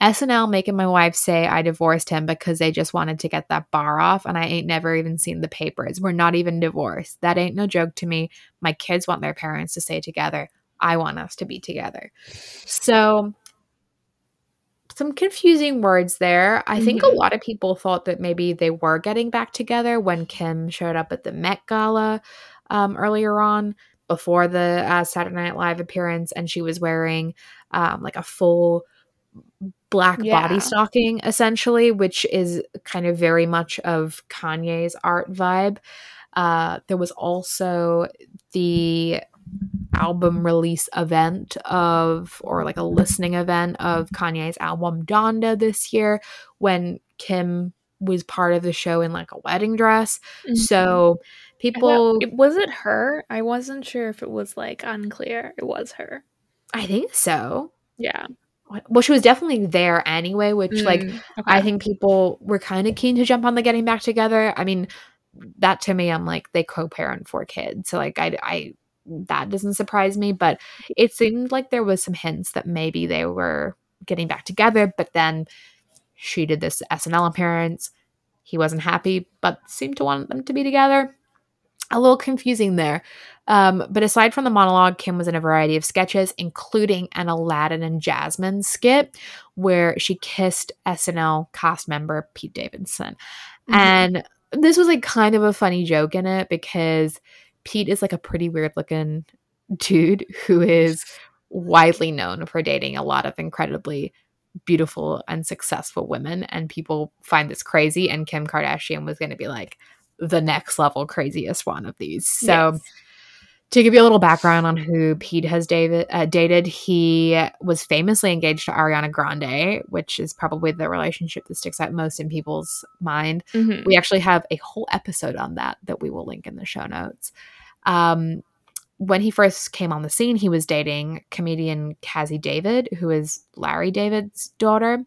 SNL making my wife say I divorced him because they just wanted to get that bar off, and I ain't never even seen the papers. We're not even divorced. That ain't no joke to me. My kids want their parents to stay together. I want us to be together. So, some confusing words there. I mm-hmm. think a mm-hmm. lot of people thought that maybe they were getting back together when Kim showed up at the Met Gala um, earlier on before the uh, Saturday Night Live appearance, and she was wearing um, like a full black yeah. body stocking essentially which is kind of very much of kanye's art vibe. Uh, there was also the album release event of or like a listening event of kanye's album donda this year when kim was part of the show in like a wedding dress. Mm-hmm. so people thought, was it her? I wasn't sure if it was like unclear. It was her. I think so. Yeah well she was definitely there anyway which mm, like okay. i think people were kind of keen to jump on the getting back together. I mean that to me i'm like they co-parent four kids so like i i that doesn't surprise me but it seemed like there was some hints that maybe they were getting back together but then she did this snl appearance. He wasn't happy but seemed to want them to be together a little confusing there. Um, but aside from the monologue, Kim was in a variety of sketches, including an Aladdin and Jasmine skit where she kissed SNL cast member Pete Davidson. Mm-hmm. And this was like kind of a funny joke in it because Pete is like a pretty weird looking dude who is widely known for dating a lot of incredibly beautiful and successful women. And people find this crazy. And Kim Kardashian was going to be like, the next level craziest one of these. So yes. to give you a little background on who Pete has David uh, dated, he was famously engaged to Ariana Grande, which is probably the relationship that sticks out most in people's mind. Mm-hmm. We actually have a whole episode on that that we will link in the show notes. Um, when he first came on the scene, he was dating comedian Cazzie David, who is Larry David's daughter.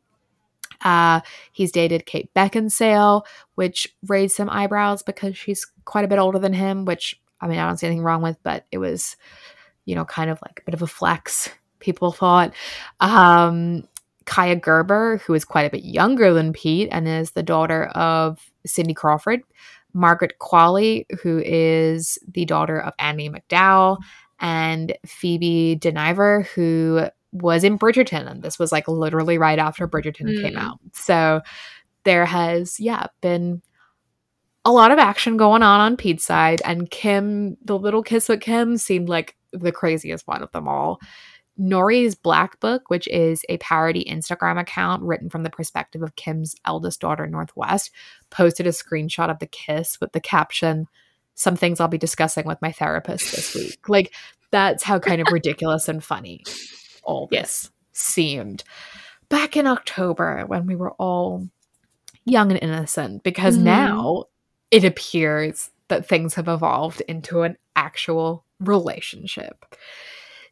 Uh, he's dated Kate Beckinsale, which raised some eyebrows because she's quite a bit older than him, which I mean, I don't see anything wrong with, but it was, you know, kind of like a bit of a flex, people thought. Um, Kaia Gerber, who is quite a bit younger than Pete and is the daughter of Cindy Crawford. Margaret Qualley, who is the daughter of Andie MacDowell, and Phoebe Dynevor, who was in Bridgerton, and this was like literally right after Bridgerton mm. came out. So there has, yeah, been a lot of action going on on Pete's side, and Kim, the little kiss with Kim, seemed like the craziest one of them all. Nori's Black Book, which is a parody Instagram account written from the perspective of Kim's eldest daughter, North West, posted a screenshot of the kiss with the caption, Some things I'll be discussing with my therapist this week. Like, that's how kind of ridiculous and funny all this yes. seemed. Back in October, when we were all young and innocent, because mm-hmm. now it appears that things have evolved into an actual relationship.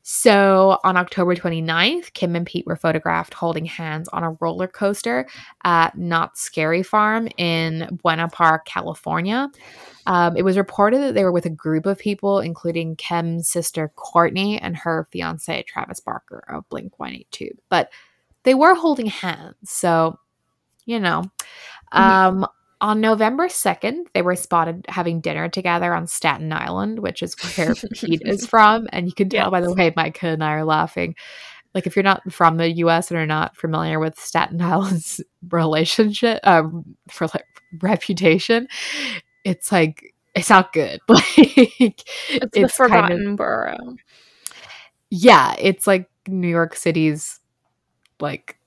So on October 29th, Kim and Pete were photographed holding hands on a roller coaster at Knott's Scary Farm in Buena Park, California. Um, it was reported that they were with a group of people, including Kim's sister Kourtney and her fiance Travis Barker of Blink 182. But they were holding hands. So, you know. Mm-hmm. Um, on November 2nd, they were spotted having dinner together on Staten Island, which is where Pete is from. And you can tell yes. by the way Micah and I are laughing. Like, if you're not from the US and are not familiar with Staten Island's relationship, um, for like reputation, it's like, it's not good. like, it's, it's the forgotten kind of, borough. Yeah, it's like New York City's like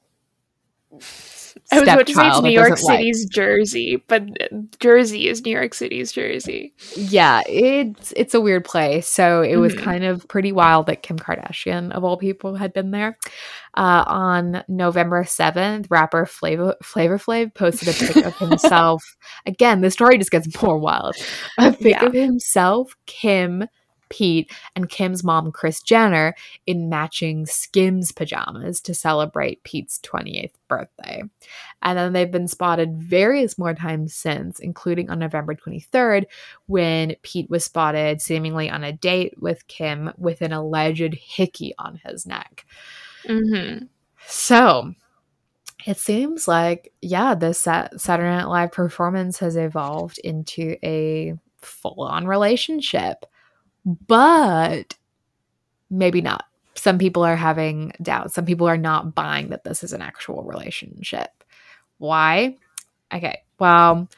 I was about to say it's New York City's like. Jersey, but Jersey is New York City's Jersey. Yeah, it's it's a weird place. So it mm-hmm. was kind of pretty wild that Kim Kardashian, of all people, had been there. Uh, on November seventh, rapper Flavor Flavor Flav posted a pic of himself. Again, the story just gets more wild. A pic yeah. of himself, Kim, Pete and Kim's mom, Kris Jenner, in matching Skims pajamas to celebrate Pete's 28th birthday. And then they've been spotted various more times since, including on November 23rd, when Pete was spotted seemingly on a date with Kim with an alleged hickey on his neck. Mm-hmm. So it seems like, yeah, this Saturday Night Live performance has evolved into a full on relationship but maybe not. Some people are having doubts. Some people are not buying that this is an actual relationship. Why? Okay, well,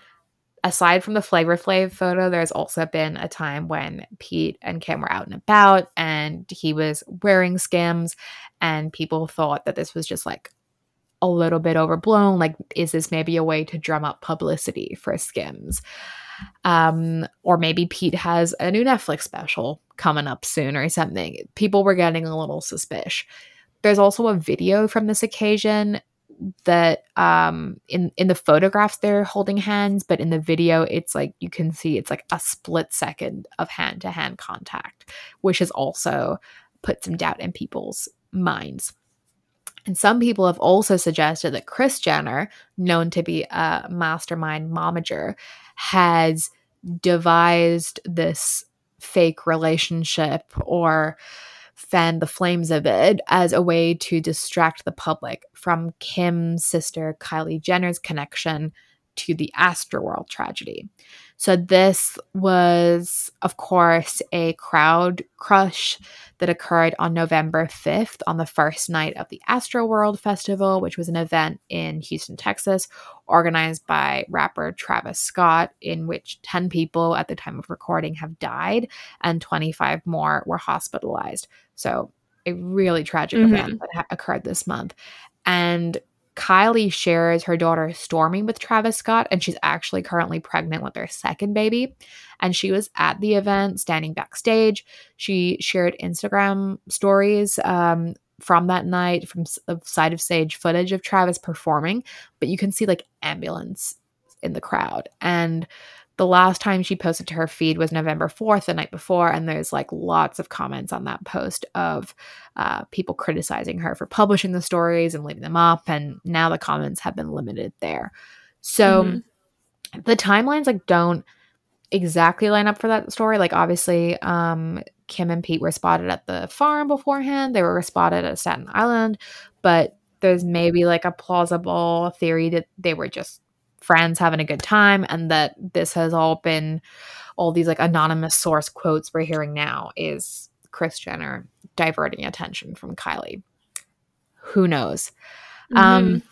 aside from the Flavor Flav photo, there's also been a time when Pete and Kim were out and about and he was wearing skims, and people thought that this was just like a little bit overblown. Like, is this maybe a way to drum up publicity for skims? Um, or maybe Pete has a new Netflix special coming up soon or something. People were getting a little suspicious. There's also a video from this occasion that um in in the photographs they're holding hands but in the video it's like you can see it's like a split second of hand to hand contact which has also put some doubt in people's minds and some people have also suggested that Kris Jenner, known to be a mastermind momager, has devised this fake relationship or fan the flames of it as a way to distract the public from Kim's sister Kylie Jenner's connection to the Astroworld tragedy. So, this was, of course, a crowd crush that occurred on November 5th on the first night of the Astroworld Festival, which was an event in Houston, Texas, organized by rapper Travis Scott, in which 10 people at the time of recording have died and 25 more were hospitalized. So, a really tragic mm-hmm. event that ha- occurred this month. And Kylie shares her daughter Stormi with Travis Scott, and she's actually currently pregnant with their second baby. And she was at the event, standing backstage. She shared Instagram stories um, from that night, from the side of stage footage of Travis performing, but you can see like ambulance in the crowd. And the last time she posted to her feed was November 4th, the night before, and there's like lots of comments on that post of uh, people criticizing her for publishing the stories and leaving them up. And now the comments have been limited there. So mm-hmm. the timelines like don't exactly line up for that story. Like obviously, um, Kim and Pete were spotted at the farm beforehand. They were spotted at Staten Island, but there's maybe like a plausible theory that they were just friends having a good time and that this has all been all these like anonymous source quotes we're hearing now is Kris Jenner diverting attention from Kylie. Who knows? Mm-hmm. Um,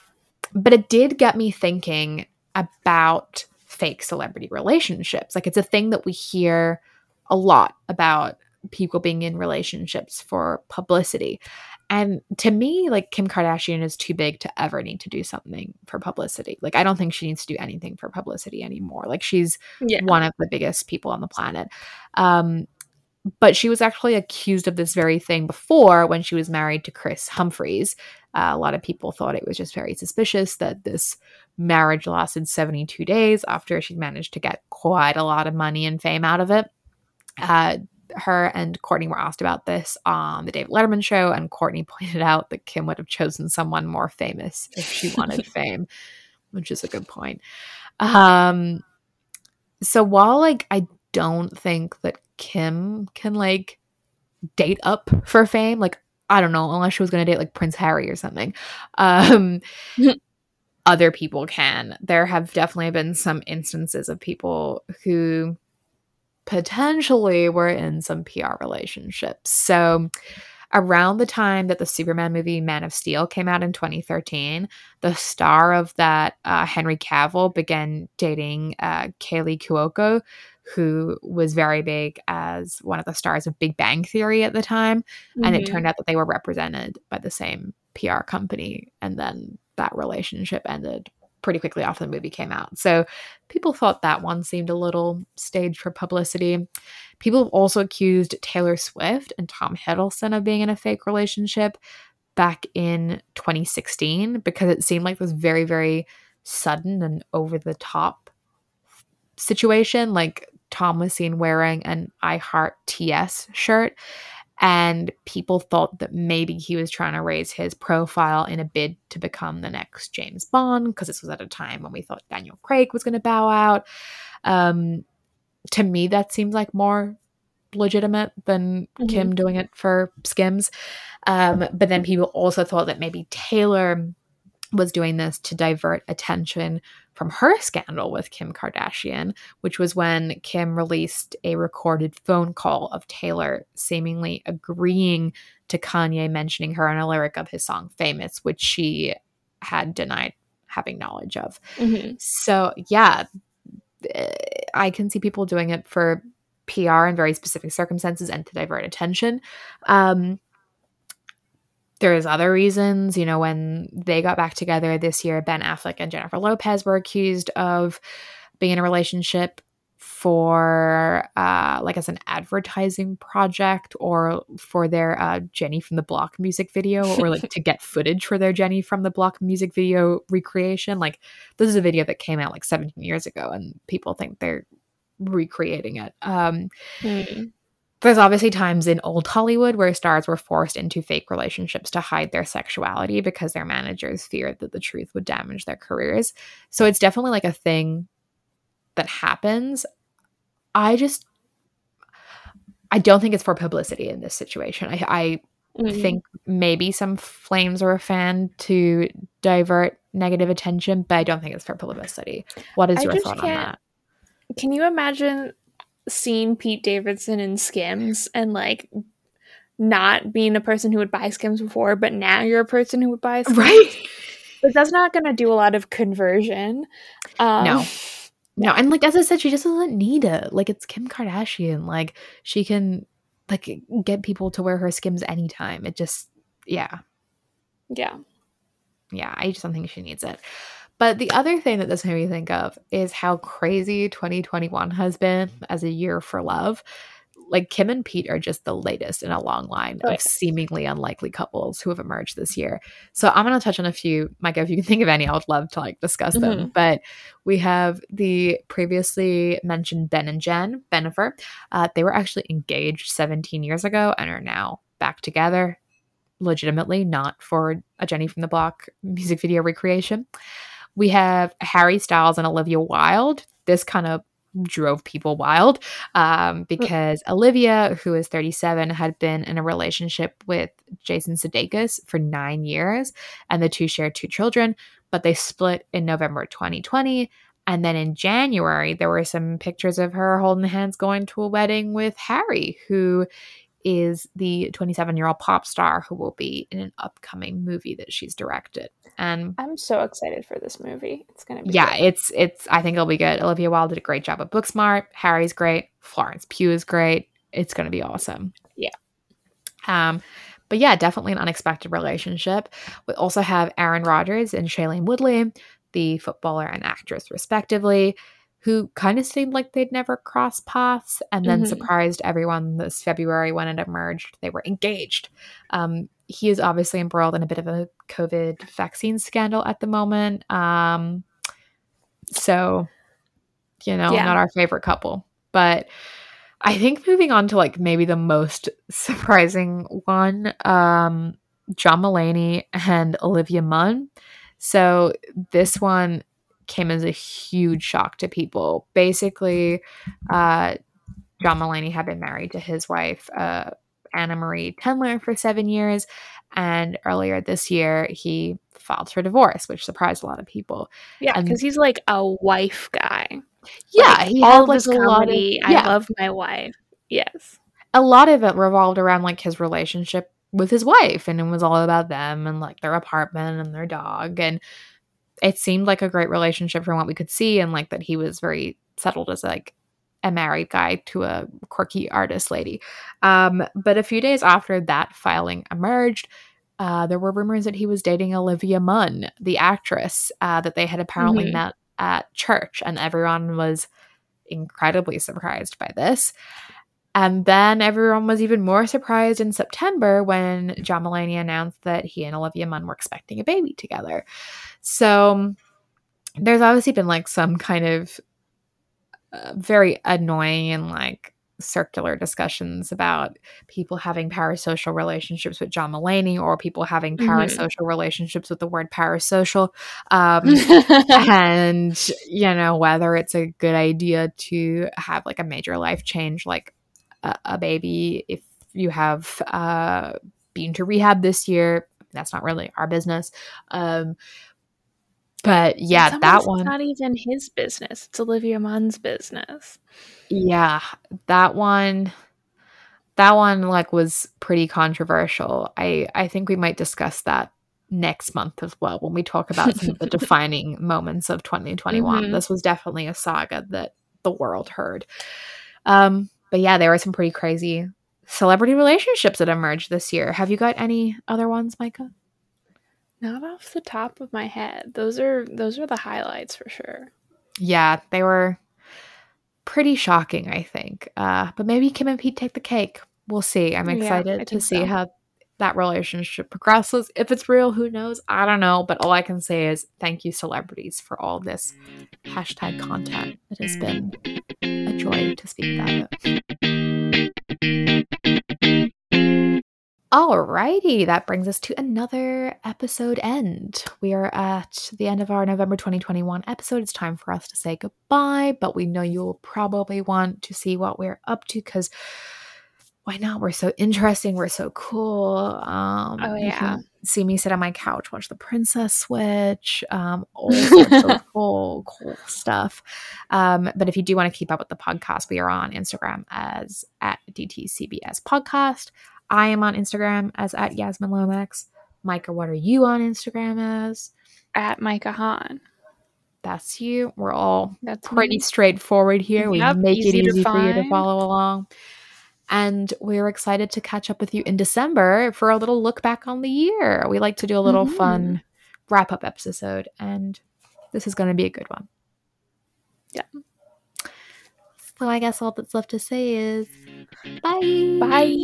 but it did get me thinking about fake celebrity relationships. Like it's a thing that we hear a lot about people being in relationships for publicity. And to me, like Kim Kardashian is too big to ever need to do something for publicity. Like I don't think she needs to do anything for publicity anymore. Like she's yeah. one of the biggest people on the planet. Um, but she was actually accused of this very thing before when she was married to Kris Humphries. Uh, a lot of people thought it was just very suspicious that this marriage lasted 72 days after she managed to get quite a lot of money and fame out of it. Uh, her and Kourtney were asked about this on the David Letterman show, and Kourtney pointed out that Kim would have chosen someone more famous if she wanted fame, which is a good point. Um, so while like I don't think that Kim can like date up for fame, like I don't know, unless she was gonna date like Prince Harry or something. Um, other people can. There have definitely been some instances of people who potentially were in some PR relationships. So, around the time that the Superman movie Man of Steel came out in 2013, the star of that, uh, Henry Cavill, began dating uh, Kaley Cuoco, who was very big as one of the stars of Big Bang Theory at the time. Mm-hmm. And it turned mm-hmm. out that they were represented by the same PR company. And then that relationship ended pretty quickly after the movie came out. So people thought that one seemed a little staged for publicity. People have also accused Taylor Swift and Tom Hiddleston of being in a fake relationship back in 2016 because it seemed like this very, very sudden and over the top situation. Like Tom was seen wearing an I Heart TS shirt and people thought that maybe he was trying to raise his profile in a bid to become the next James Bond, because this was at a time when we thought Daniel Craig was going to bow out. Um, to me, that seems like more legitimate than mm-hmm. Kim doing it for Skims. Um, but then people also thought that maybe Taylor was doing this to divert attention from her scandal with Kim Kardashian, which was when Kim released a recorded phone call of Taylor seemingly agreeing to Kanye mentioning her in a lyric of his song Famous, which she had denied having knowledge of. Mm-hmm. So, yeah, I can see people doing it for PR in very specific circumstances and to divert attention. Um, there's other reasons. You know, when they got back together this year, Ben Affleck and Jennifer Lopez were accused of being in a relationship for uh like as an advertising project or for their uh Jenny from the Block music video or like to get footage for their Jenny from the Block music video recreation like this is a video that came out like 17 years ago and people think they're recreating it um mm there's obviously times in old Hollywood where stars were forced into fake relationships to hide their sexuality because their managers feared that the truth would damage their careers. So it's definitely like a thing that happens. I just I don't think it's for publicity in this situation. I, I mm-hmm. think maybe some flames are a fan to divert negative attention, but I don't think it's for publicity. What is your thought on that? Can you imagine seen Pete Davidson in Skims and like not being a person who would buy Skims before, but now you're a person who would buy Skims. Right. But that's not going to do a lot of conversion. Um, no. No, and like as I said, she just doesn't need it. Like it's Kim Kardashian. Like she can like get people to wear her skims anytime. It just yeah. Yeah. Yeah, I just don't think she needs it. But the other thing that this made me think of is how crazy 2021 has been as a year for love. Like Kim and Pete are just the latest in a long line of seemingly unlikely couples who have emerged this year. So I'm going to touch on a few. Micah, if you can think of any, I would love to like discuss them. Mm-hmm. But we have the previously mentioned Ben and Jen Bennifer. Uh, they were actually engaged 17 years ago and are now back together legitimately, not for a Jenny from the Block music video recreation. We have Harry Styles and Olivia Wilde. This kind of drove people wild um, because Olivia, who is 37, had been in a relationship with Jason Sudeikis for nine years, and the two shared two children, but they split in November 2020. And then in January, there were some pictures of her holding hands going to a wedding with Harry, who is the 27 year old pop star who will be in an upcoming movie that she's directed. And I'm so excited for this movie. It's gonna be yeah, good. it's it's I think it'll be good. Olivia Wilde did a great job at Booksmart. Harry's great. Florence Pugh is great. It's gonna be awesome. Yeah. Um, but yeah, definitely an unexpected relationship. We also have Aaron Rodgers and Shailene Woodley, the footballer and actress, respectively, who kind of seemed like they'd never crossed paths and then mm-hmm. surprised everyone this February when it emerged they were engaged. Um, he is obviously embroiled in a bit of a COVID vaccine scandal at the moment. Um, so, you know, yeah. not our favorite couple. But I think moving on to like maybe the most surprising one, um, John Mulaney and Olivia Munn. So this one came as a huge shock to people. Basically, uh, John Mulaney had been married to his wife, uh, Anna Marie Tendler, for seven years. And earlier this year, he filed for divorce, which surprised a lot of people. Yeah, because he's like a wife guy. Yeah, like, he all had like a comedy. Of, yeah. I love my wife. Yes. A lot of it revolved around like his relationship with his wife, and it was all about them and like their apartment and their dog. And it seemed like a great relationship from what we could see, and like that he was very settled as like a married guy to a quirky artist lady. Um, but a few days after that filing emerged, uh, there were rumors that he was dating Olivia Munn, the actress, uh, that they had apparently mm-hmm. met at church, and everyone was incredibly surprised by this. And then everyone was even more surprised in September when John Mulaney announced that he and Olivia Munn were expecting a baby together. So there's obviously been like some kind of uh, very annoying and like circular discussions about people having parasocial relationships with John Mulaney or people having mm-hmm. parasocial mm-hmm. relationships with the word parasocial. Um, and, you know, whether it's a good idea to have like a major life change, like a, a baby, if you have uh, been to rehab this year, that's not really our business. Um, but yeah, that one. not even his business. It's Olivia Munn's business. Yeah, that one. That one like was pretty controversial. I I think we might discuss that next month as well when we talk about some of the defining moments of 2021. Mm-hmm. This was definitely a saga that the world heard. Um, but yeah, there were some pretty crazy celebrity relationships that emerged this year. Have you got any other ones, Micah? Not off the top of my head. Those are those are the highlights for sure. Yeah, they were pretty shocking, I think. Uh, but maybe Kim and Pete take the cake. We'll see. I'm excited yeah, to see so. how that relationship progresses. If it's real, who knows? I don't know. But all I can say is thank you, celebrities, for all this hashtag content. It has been a joy to speak about it. Alrighty, that brings us to another episode end. We are at the end of our November 2021 episode. It's time for us to say goodbye, but we know you'll probably want to see what we're up to because why not? We're so interesting. We're so cool. Um, oh, yeah. see me sit on my couch, watch the princess switch, um, all sorts of cool, cool stuff. Um, but if you do want to keep up with the podcast, we are on Instagram as at DTCBS Podcast. I am on Instagram as at Yasmin Lomax. Micah, what are you on Instagram as? At Micah Hahn. That's you. We're all That's pretty me. straightforward here. Yep, we make it easy for you to follow along. And we're excited to catch up with you in December for a little look back on the year. We like to do a little mm-hmm. fun wrap up episode, and this is going to be a good one. Yeah. So I guess all that's left to say is bye. Bye.